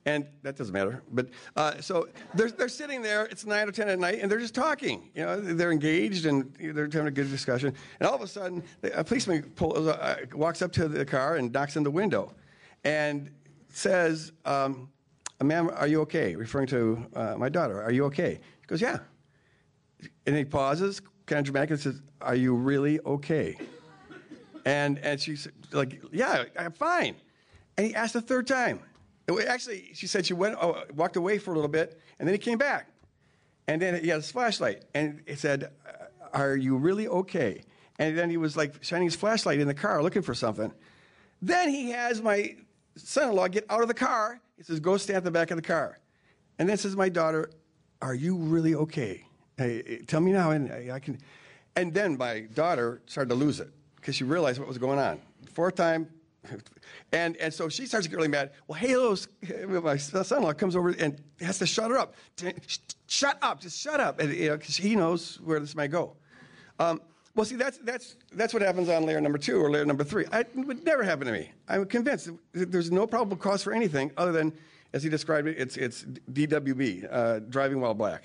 And that doesn't matter. But uh, so they're, they're sitting there, it's 9 or 10 at night, and they're just talking. You know, they're engaged and they're having a good discussion. And all of a sudden, a policeman pulls, uh, walks up to the car and knocks on the window and says, um, Ma'am, are you okay? Referring to uh, my daughter, are you okay? He goes, Yeah. And he pauses, dramatic and says, Are you really okay? And, and she's like, Yeah, I'm fine. And he asked a third time. Actually, she said she went, oh, walked away for a little bit, and then he came back. And then he had his flashlight, and he said, uh, Are you really okay? And then he was like shining his flashlight in the car looking for something. Then he has my son in law get out of the car. He says, Go stand at the back of the car. And then says, My daughter, Are you really okay? Hey, tell me now, and I can. And then my daughter started to lose it. because she realized what was going on. Fourth time, and, and so she starts to get really mad. Well, Halo's, my son-in-law comes over and has to shut her up. Shut up, just shut up, and, you know, because he knows where this might go. Um, well, see, that's, that's, that's what happens on layer number two or layer number three. I, it would never happen to me. I'm convinced there's no probable cause for anything other than, as he described it, it's, it's DWB, uh, driving while black.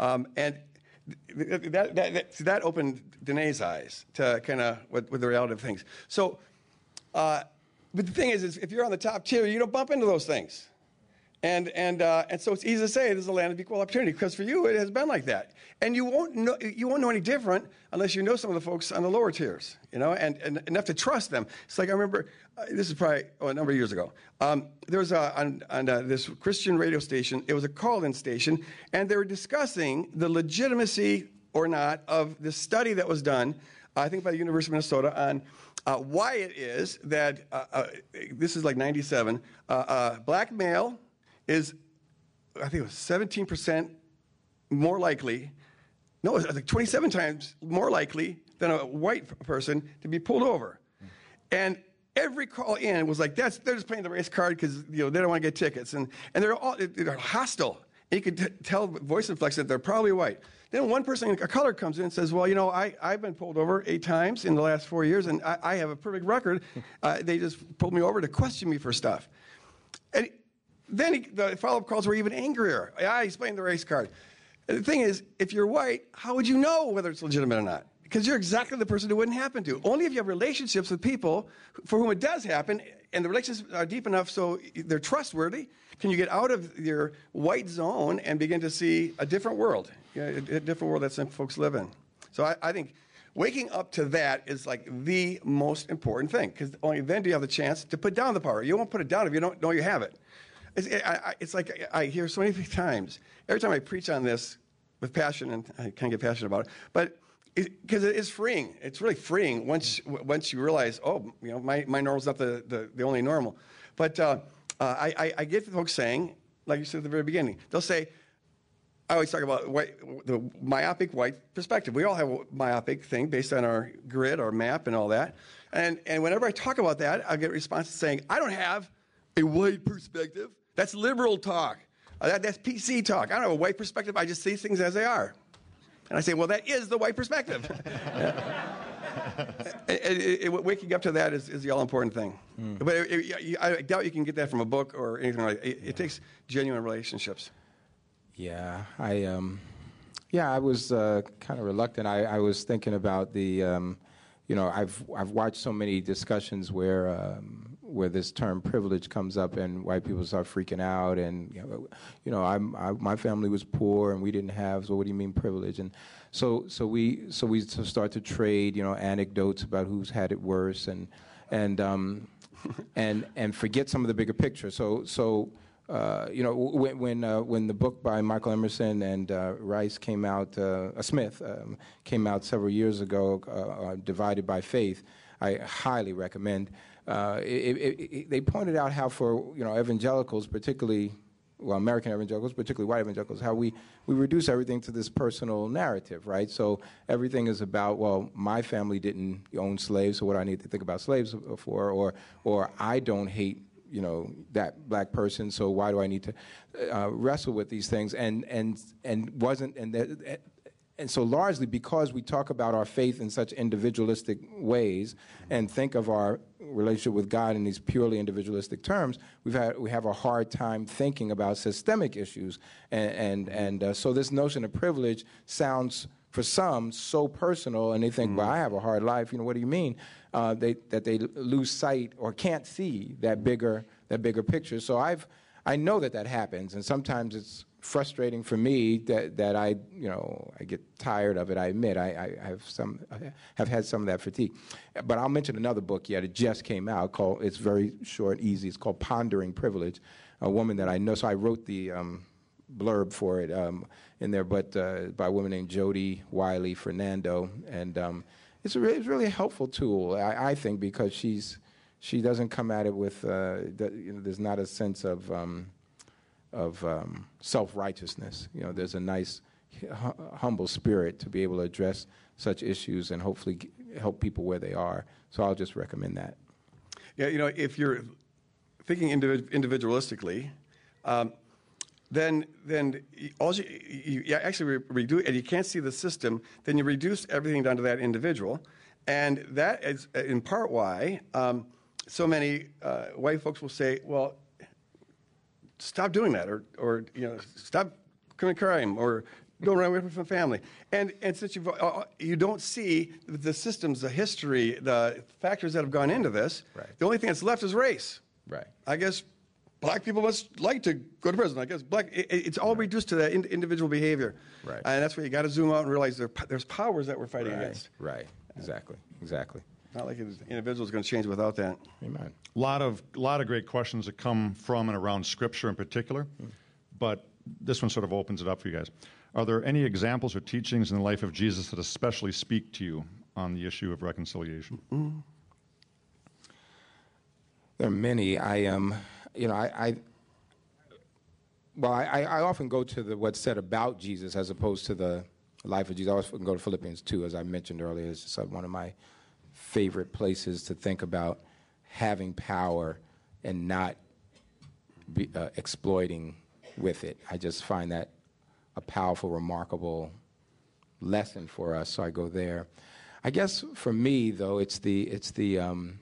Um, and that, that, that, that, opened Danae's eyes to kind of with, with, the reality of things. So, uh, but the thing is, is, if you're on the top tier, you don't bump into those things. And, and, uh, and so it's easy to say this is a land of equal opportunity because for you it has been like that. And you won't know, you won't know any different unless you know some of the folks on the lower tiers, you know, and, and enough to trust them. It's like I remember, uh, this is probably oh, a number of years ago. Um, there was a, on, on uh, this Christian radio station, it was a call in station, and they were discussing the legitimacy or not of the study that was done, I think by the University of Minnesota, on uh, why it is that uh, uh, this is like 97, uh, black male is, I think it was 17% more likely, no, like 27 times more likely than a white person to be pulled over. And every call in was like, that's, they're just playing the race card because you know, they don't want to get tickets. And, and they're, all, they're hostile. And you could t- tell voice inflection that they're probably white. Then one person, a color comes in and says, well, you know, I, I've been pulled over eight times in the last four years, and I, I have a perfect record. Uh, they just pulled me over to question me for stuff. And then he, the follow-up calls were even angrier. I explained the race card. The thing is, if you're white, how would you know whether it's legitimate or not? Because you're exactly the person it wouldn't happen to. Only if you have relationships with people for whom it does happen, and the relationships are deep enough so they're trustworthy, can you get out of your white zone and begin to see a different world, a, different world that some folks live in. So I, I think waking up to that is like the most important thing, because only then do you have the chance to put down the power. You won't put it down if you don't know you have it. It's, I, it's like I hear so many times, every time I preach on this with passion, and I kind of get passionate about it, but because it, is freeing. It's really freeing once once you realize, oh, you know, my, my normal's not the, the, the only normal. But uh, uh, I, I get folks saying, like you said at the very beginning, they'll say, I always talk about white, the myopic white perspective. We all have a myopic thing based on our grid, our map, and all that. And, and whenever I talk about that, I get responses saying, I don't have a white perspective. That's liberal talk. Uh, that, that's PC talk. I don't have a white perspective. I just see things as they are. And I say, well, that is the white perspective. it, it, waking up to that is, is the all important thing. Mm. But I doubt you can get that from a book or anything like that. It, takes genuine relationships. Yeah, I, um, yeah, I was uh, kind of reluctant. I, I, was thinking about the, um, you know, I've I've watched so many discussions where um, where this term privilege comes up and white people start freaking out and you know, I'm, I, my family was poor and we didn't have so what do you mean privilege and so so we so we start to trade you know anecdotes about who's had it worse and and um, and and forget some of the bigger picture so so uh, you know, when when, uh, when, the book by Michael Emerson and uh, Rice came out, uh, Smith um, came out several years ago, uh, uh, Divided by Faith, I highly recommend. Uh, it, it, it, they pointed out how for you know evangelicals, particularly well American evangelicals, particularly white evangelicals, how we we reduce everything to this personal narrative, right? So everything is about well, my family didn't own slaves, so what do I need to think about slaves for, or or I don't hate you know that black person so why do i need to uh, wrestle with these things and and and wasn't and that, and so largely because we talk about our faith in such individualistic ways and think of our relationship with God in these purely individualistic terms, we've had we have a hard time thinking about systemic issues, and and, and uh, so this notion of privilege sounds for some so personal, and they think, mm-hmm. well, I have a hard life. You know, what do you mean? Uh, they, that they lose sight or can't see that bigger that bigger picture. So I've I know that that happens, and sometimes it's frustrating for me that, that I, you know, I get tired of it. I admit I, I have some I have had some of that fatigue. But I'll mention another book yet. It just came out called. It's very short, easy. It's called Pondering Privilege. A woman that I know. So I wrote the um, blurb for it um, in there, but uh, by a woman named Jody Wiley Fernando, and um, it's, a, it's really a helpful tool. I, I, think because she's she doesn't come at it with uh, the, you know, there's not a sense of um, of um, self righteousness. You know, there's a nice, humble spirit to be able to address such issues and hopefully help people where they are. So I'll just recommend that. Yeah, you know, if you're thinking individ- individualistically, um, then then all you, you, you actually re- reduce, and you can't see the system. Then you reduce everything down to that individual, and that is in part why um, so many uh, white folks will say, "Well, stop doing that," or or you know, stop committing crime, or don't run away from family. And and since you uh, you don't see the systems, the history, the factors that have gone into this, Right. the only thing that's left is race. Right. I guess black people must like to go to prison. I guess black. It, it's all reduced to that in, individual behavior. Right. And that's where you got to zoom out and realize there, there's powers that we're fighting Right. against. Right. Exactly. Exactly. Not like an individual is going to change without that. Amen. A lot of, lot of great questions that come from and around Scripture in particular, but this one sort of opens it up for you guys. Are there any examples or teachings in the life of Jesus that especially speak to you on the issue of reconciliation? There are many. I um, you know, I, I well, I, I often go to the what's said about Jesus as opposed to the life of Jesus. I often go to Philippians two, as I mentioned earlier. It's just like one of my favorite places to think about having power and not be, uh, exploiting with it. I just find that a powerful, remarkable lesson for us. So I go there. I guess for me, though, it's the it's the um,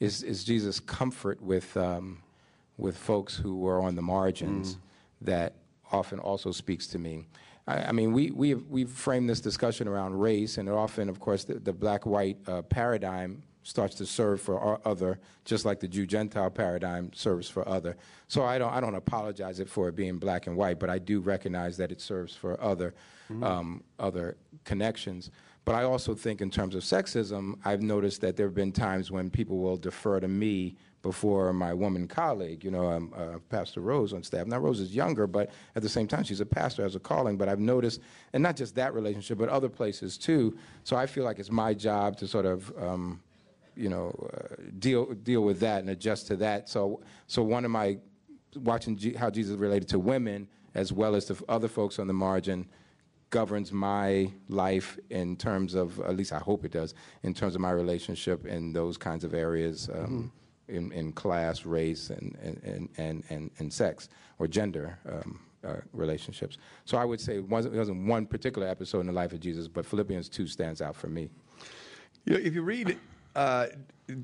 is is Jesus' comfort with um, with folks who are on the margins that often also speaks to me. I, I mean, we we we've framed this discussion around race, and often, of course, the, the black-white uh, paradigm starts to serve for other, just like the Jew-Gentile paradigm serves for other. So I don't I don't apologize it for it being black and white, but I do recognize that it serves for other um, other connections. But I also think, in terms of sexism, I've noticed that there have been times when people will defer to me before my woman colleague, you know, um, uh, Pastor Rose on staff. Now, Rose is younger, but at the same time, she's a pastor, has a calling. But I've noticed, and not just that relationship, but other places too. So I feel like it's my job to sort of, um, you know, uh, deal deal with that and adjust to that. So, so one of my watching G- how Jesus related to women as well as to other folks on the margin governs my life in terms of, at least I hope it does, in terms of my relationship in those kinds of areas, um, in, in class, race, and, and, and, and, and sex or gender um, uh, relationships. So I would say it wasn't, it wasn't one particular episode in the life of Jesus, but Philippians 2 stands out for me. You know, if you read uh,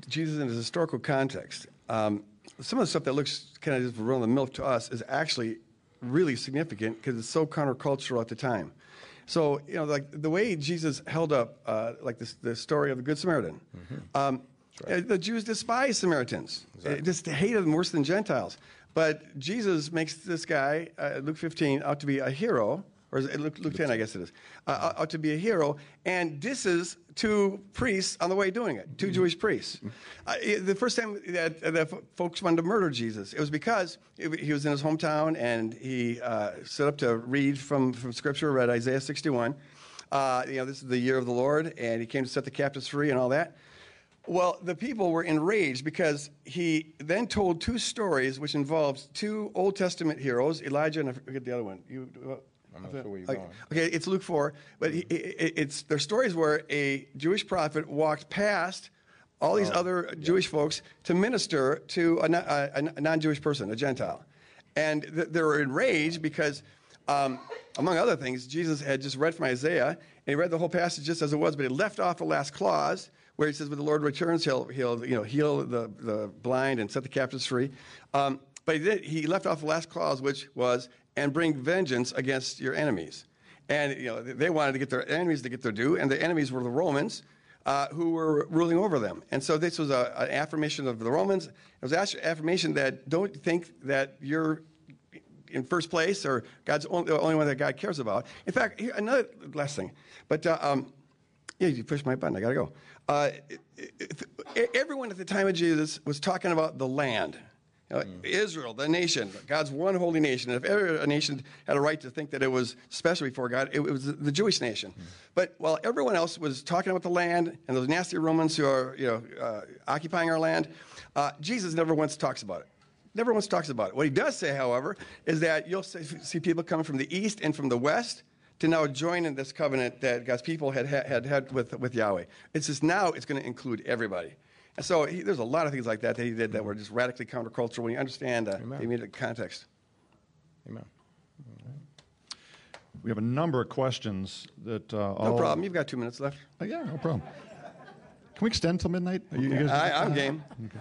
Jesus in his historical context, um, some of the stuff that looks kind of just run the mill to us is actually really significant because it's so countercultural at the time. So, you know, like the way Jesus held up, uh, like this, the story of the Good Samaritan. Um, uh, The Jews despise Samaritans, uh, just hated them worse than Gentiles. But Jesus makes this guy, uh, Luke 15, out to be a hero, or Luke, Luke 10, I guess it is, uh, out to be a hero, and disses two priests on the way doing it, 2 Jewish priests. Uh, the first time that, that folks wanted to murder Jesus, it was because it- he was in his hometown and he uh, stood up to read from, from Scripture, read Isaiah 61. Uh, you know, this is the year of the Lord, and he came to set the captives free and all that. Well, the people were enraged because he then told two stories which involved two Old Testament heroes, Elijah and I forget the other one. You, uh, I'm not sure where you're okay, going. Okay, it's Luke 4, but he, it, it's their stories where a Jewish prophet walked past all Oh, these other Jewish folks to minister to a, a, a non-Jewish person, a Gentile. And th- they were enraged because, um, among other things, Jesus had just read from Isaiah, and he read the whole passage just as it was, but he left off the last clause where he says, when the Lord returns, he'll, he'll you know, heal the, the blind and set the captives free. Um, but he, did, he left off the last clause, which was, and bring vengeance against your enemies. And you know, they wanted to get their enemies to get their due, and the enemies were the Romans, uh, who were ruling over them. And so this was a, an affirmation of the Romans. It was an affirmation that don't think that you're in first place or God's only, the only one that God cares about. In fact, here, another last thing. But uh, um, yeah, you pushed my button. I got to go. Uh, everyone at the time of Jesus was talking about the land. You know, Israel, the nation, God's one holy nation. And if ever a nation had a right to think that it was special before God, it, was the Jewish nation. But while everyone else was talking about the land and those nasty Romans who are you know, uh, occupying our land, uh, Jesus never once talks about it. Never once talks about it. What he does say, however, is that you'll see see people coming from the east and from the west to now join in this covenant that God's people had had, had with, with Yahweh. It's just now it's going to include everybody. And so he, there's a lot of things like that that he did that were just radically countercultural when you understand uh, the immediate context. Amen. We have a number of questions that. Uh, No problem. You've got two minutes left. Uh, yeah, no problem. Can we extend till midnight? Are you, you guys- I, I'm game. Uh,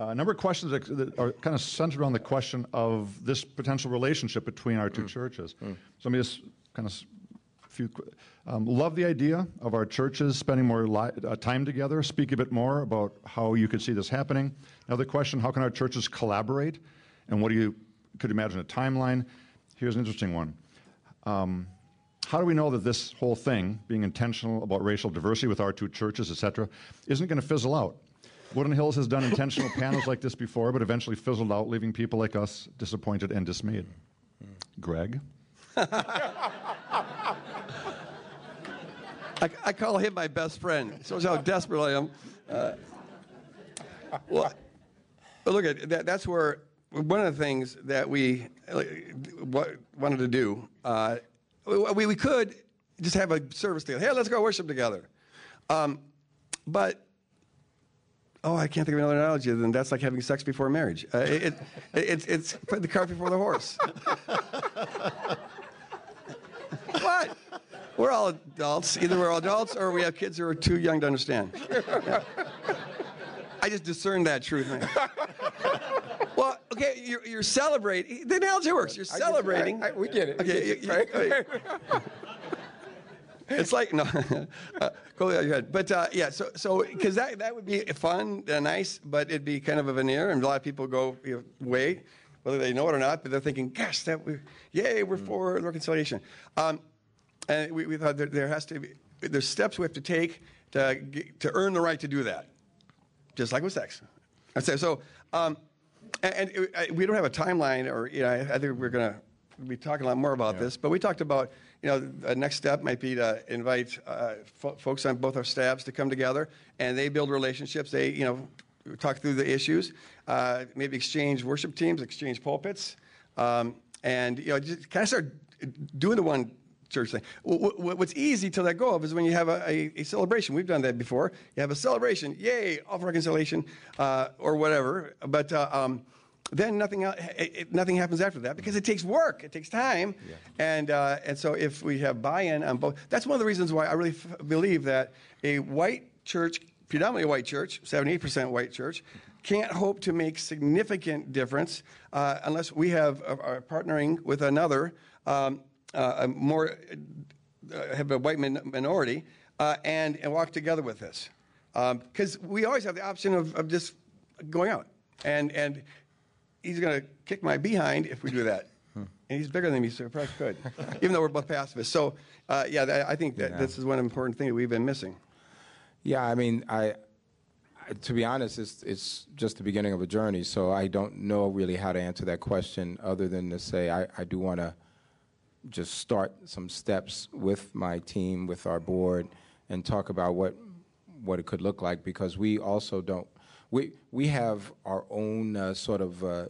a number of questions that, that are kind of centered around the question of this potential relationship between our two churches. So let me just kind of few. Um, love the idea of our churches spending more li- uh, time together. Speak a bit more about how you could see this happening. Another question: How can our churches collaborate? And what do you could imagine a timeline? Here's an interesting one. Um, how do we know that this whole thing, being intentional about racial diversity with our two churches, et cetera, isn't going to fizzle out? Woodland Hills has done intentional panels like this before, but eventually fizzled out, leaving people like us disappointed and dismayed. Greg? I, I call him my best friend. Shows how desperate I am. Uh, well, look at that. That's where one of the things that we wanted to do. Uh, we, we could just have a service together. Hey, let's go worship together. Um, but oh, I can't think of another analogy than that's like having sex before marriage. Uh, it, it, it's it's putting the cart before the horse. what? We're all adults. Either we're all adults or we have kids who are too young to understand. I just discerned that truth, man. well, okay, you're, you're celebrating. The analogy works. You're celebrating. I- I- we get it. Okay, you- you- it's like no, uh, go ahead. But uh, yeah, so so because that that would be fun and nice, but it'd be kind of a veneer, and a lot of people go you know, wait, whether they know it or not, but they're thinking, gosh, that we, yay, we're for reconciliation. Um, and we, we thought that there has to be there's steps we have to take to get- to earn the right to do that just like with sex. I say so. Um, and and I- we don't have a timeline, or you know, I, I think we're going to be talking a lot more about this. But we talked about, you know, the next step might be to invite uh, fo- folks on both our staffs to come together, and they build relationships. They, you know, talk through the issues, uh, maybe exchange worship teams, exchange pulpits, um, and you know, just kind of start doing the one church thing. Wh- wh- What's easy to let go of is when you have a, a, a celebration. We've done that before. You have a celebration, yay, all reconciliation, uh, or whatever. But uh, um, then nothing, el- it, it- nothing happens after that because it takes work, it takes time, and uh, and so if we have buy-in on both, that's one of the reasons why I really f- believe that a white church, predominantly white church, 78% white church, can't hope to make significant difference uh, unless we have uh, are partnering with another. Um, uh, a more uh, have a white min- minority uh, and, and walk together with this. Because we always have the option of, of just going out. And, and he's going to kick my behind if we do that. And he's bigger than me, so probably could, even though we're both pacifists. So, uh, yeah, that, I think that Yeah. this is one important thing that we've been missing. Yeah, I mean, I, I to be honest, it's it's just the beginning of a journey. So I don't know really how to answer that question, other than to say I, I do want to just start some steps with my team, with our board, and talk about what what it could look like because we also don't. We we have our own uh, sort of uh,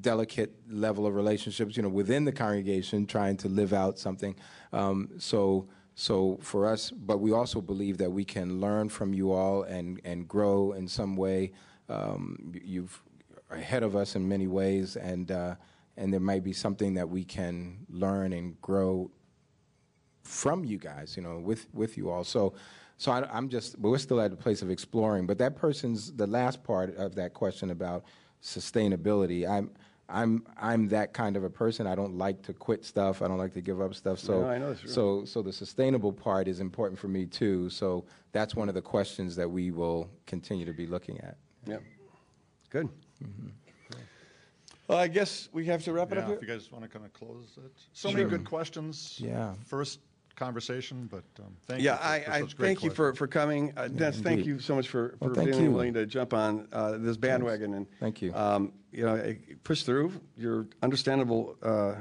delicate level of relationships, you know, within the congregation, trying to live out something. Um, so so for us, but we also believe that we can learn from you all and and grow in some way. Um, you've ahead of us in many ways, and uh, and there might be something that we can learn and grow from you guys, you know, with with you all. So, so I, I'm just, but we're still at the place of exploring. But that person's the last part of that question about sustainability. I'm. I'm I'm that kind of a person. I don't like to quit stuff. I don't like to give up stuff. So No, I know that's so so the sustainable part is important for me too. So that's one of the questions that we will continue to be looking at. Yep. Good. Mm-hmm. Well, I guess we have to wrap it Yeah, up if you guys want to kind of close it. So many good questions. Yeah. First conversation, but um, thank Yeah, you. for- I, for I such great thank you for, for coming. Uh, Dennis, thank you so much for, for Well, being you. willing to jump on uh, this bandwagon and Thank you. Um, you know, push through your understandable uh,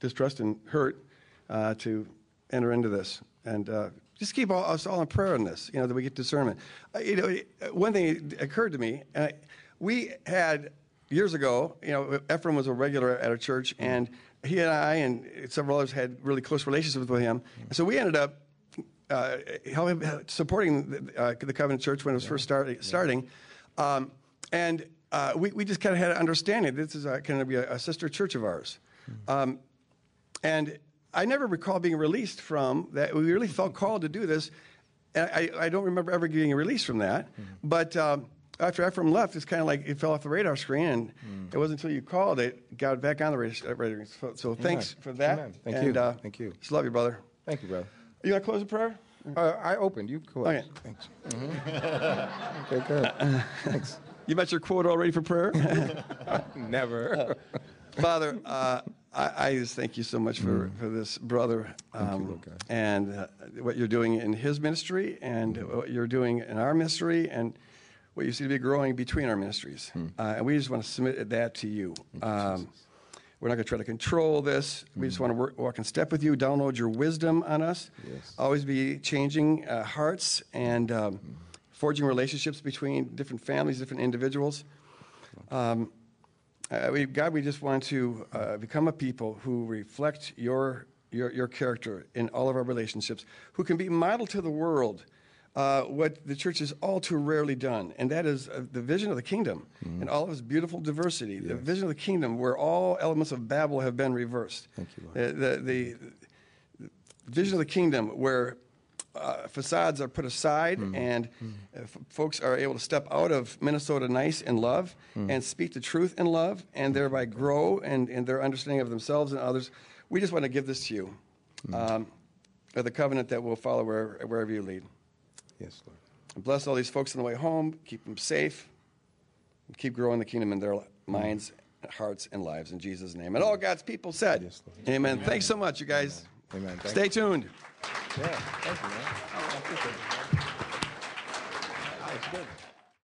distrust and hurt uh, to enter into this, and uh, just keep all, us all in prayer on this. You know, that we get discernment. Uh, you know, one thing occurred to me, and I, we had years ago, you know, Ephraim was a regular at our church, and he and I and several others had really close relationships with him. And so we ended up uh, helping, supporting the, uh, the Covenant Church when it was first start, starting. Um, and uh, we, we just kind of had an understanding this is going to be a, a, sister church of ours. Um, and I never recall being released from that. We really felt called to do this. And I, I don't remember ever getting released from that. Mm-hmm. But um, after Ephraim left, it's kind of like it fell off the radar screen. And mm. it wasn't until you called it got back on the radar. So, so thanks for that. Amen. Thank and, you. Uh, Thank you. Just love you, brother. Thank you, brother. You want to close the prayer? Uh, I opened. You close. Okay. Thanks. Mm-hmm. okay, good. Thanks. You met your quote already for prayer? Never. Father, uh, I, I, just thank you so much for, mm. for this brother um, you, and uh, what you're doing in his ministry and mm. what you're doing in our ministry and what you seem to be growing between our ministries. Mm. Uh, and we just want to submit that to you. Um, we're not going to try to control this. We just want to work, walk in step with you, download your wisdom on us, yes. always be changing uh, hearts and um, forging relationships between different families, different individuals. Um, uh, we, God, we just want to uh, become a people who reflect your, your, your character in all of our relationships, who can be model to the world uh, what the church has all too rarely done, and that is uh, the vision of the kingdom mm-hmm. and all of its beautiful diversity. Yes. The vision of the kingdom where all elements of Babel have been reversed. Thank you, Lord. the, the, the vision of the kingdom where uh, facades are put aside mm. and mm. F- folks are able to step out of Minnesota nice in love mm. and speak the truth in love and thereby grow and in their understanding of themselves and others. We just want to give this to you. Um, the covenant that will follow where, wherever you lead. Yes, Lord. And bless all these folks on the way home. Keep them safe. Keep growing the kingdom in their minds, hearts, and lives in Jesus' name. And all God's people said, yes, Amen. Amen. Thanks so much, you guys. Amen. Amen. Stay tuned. Yeah, thank you, man.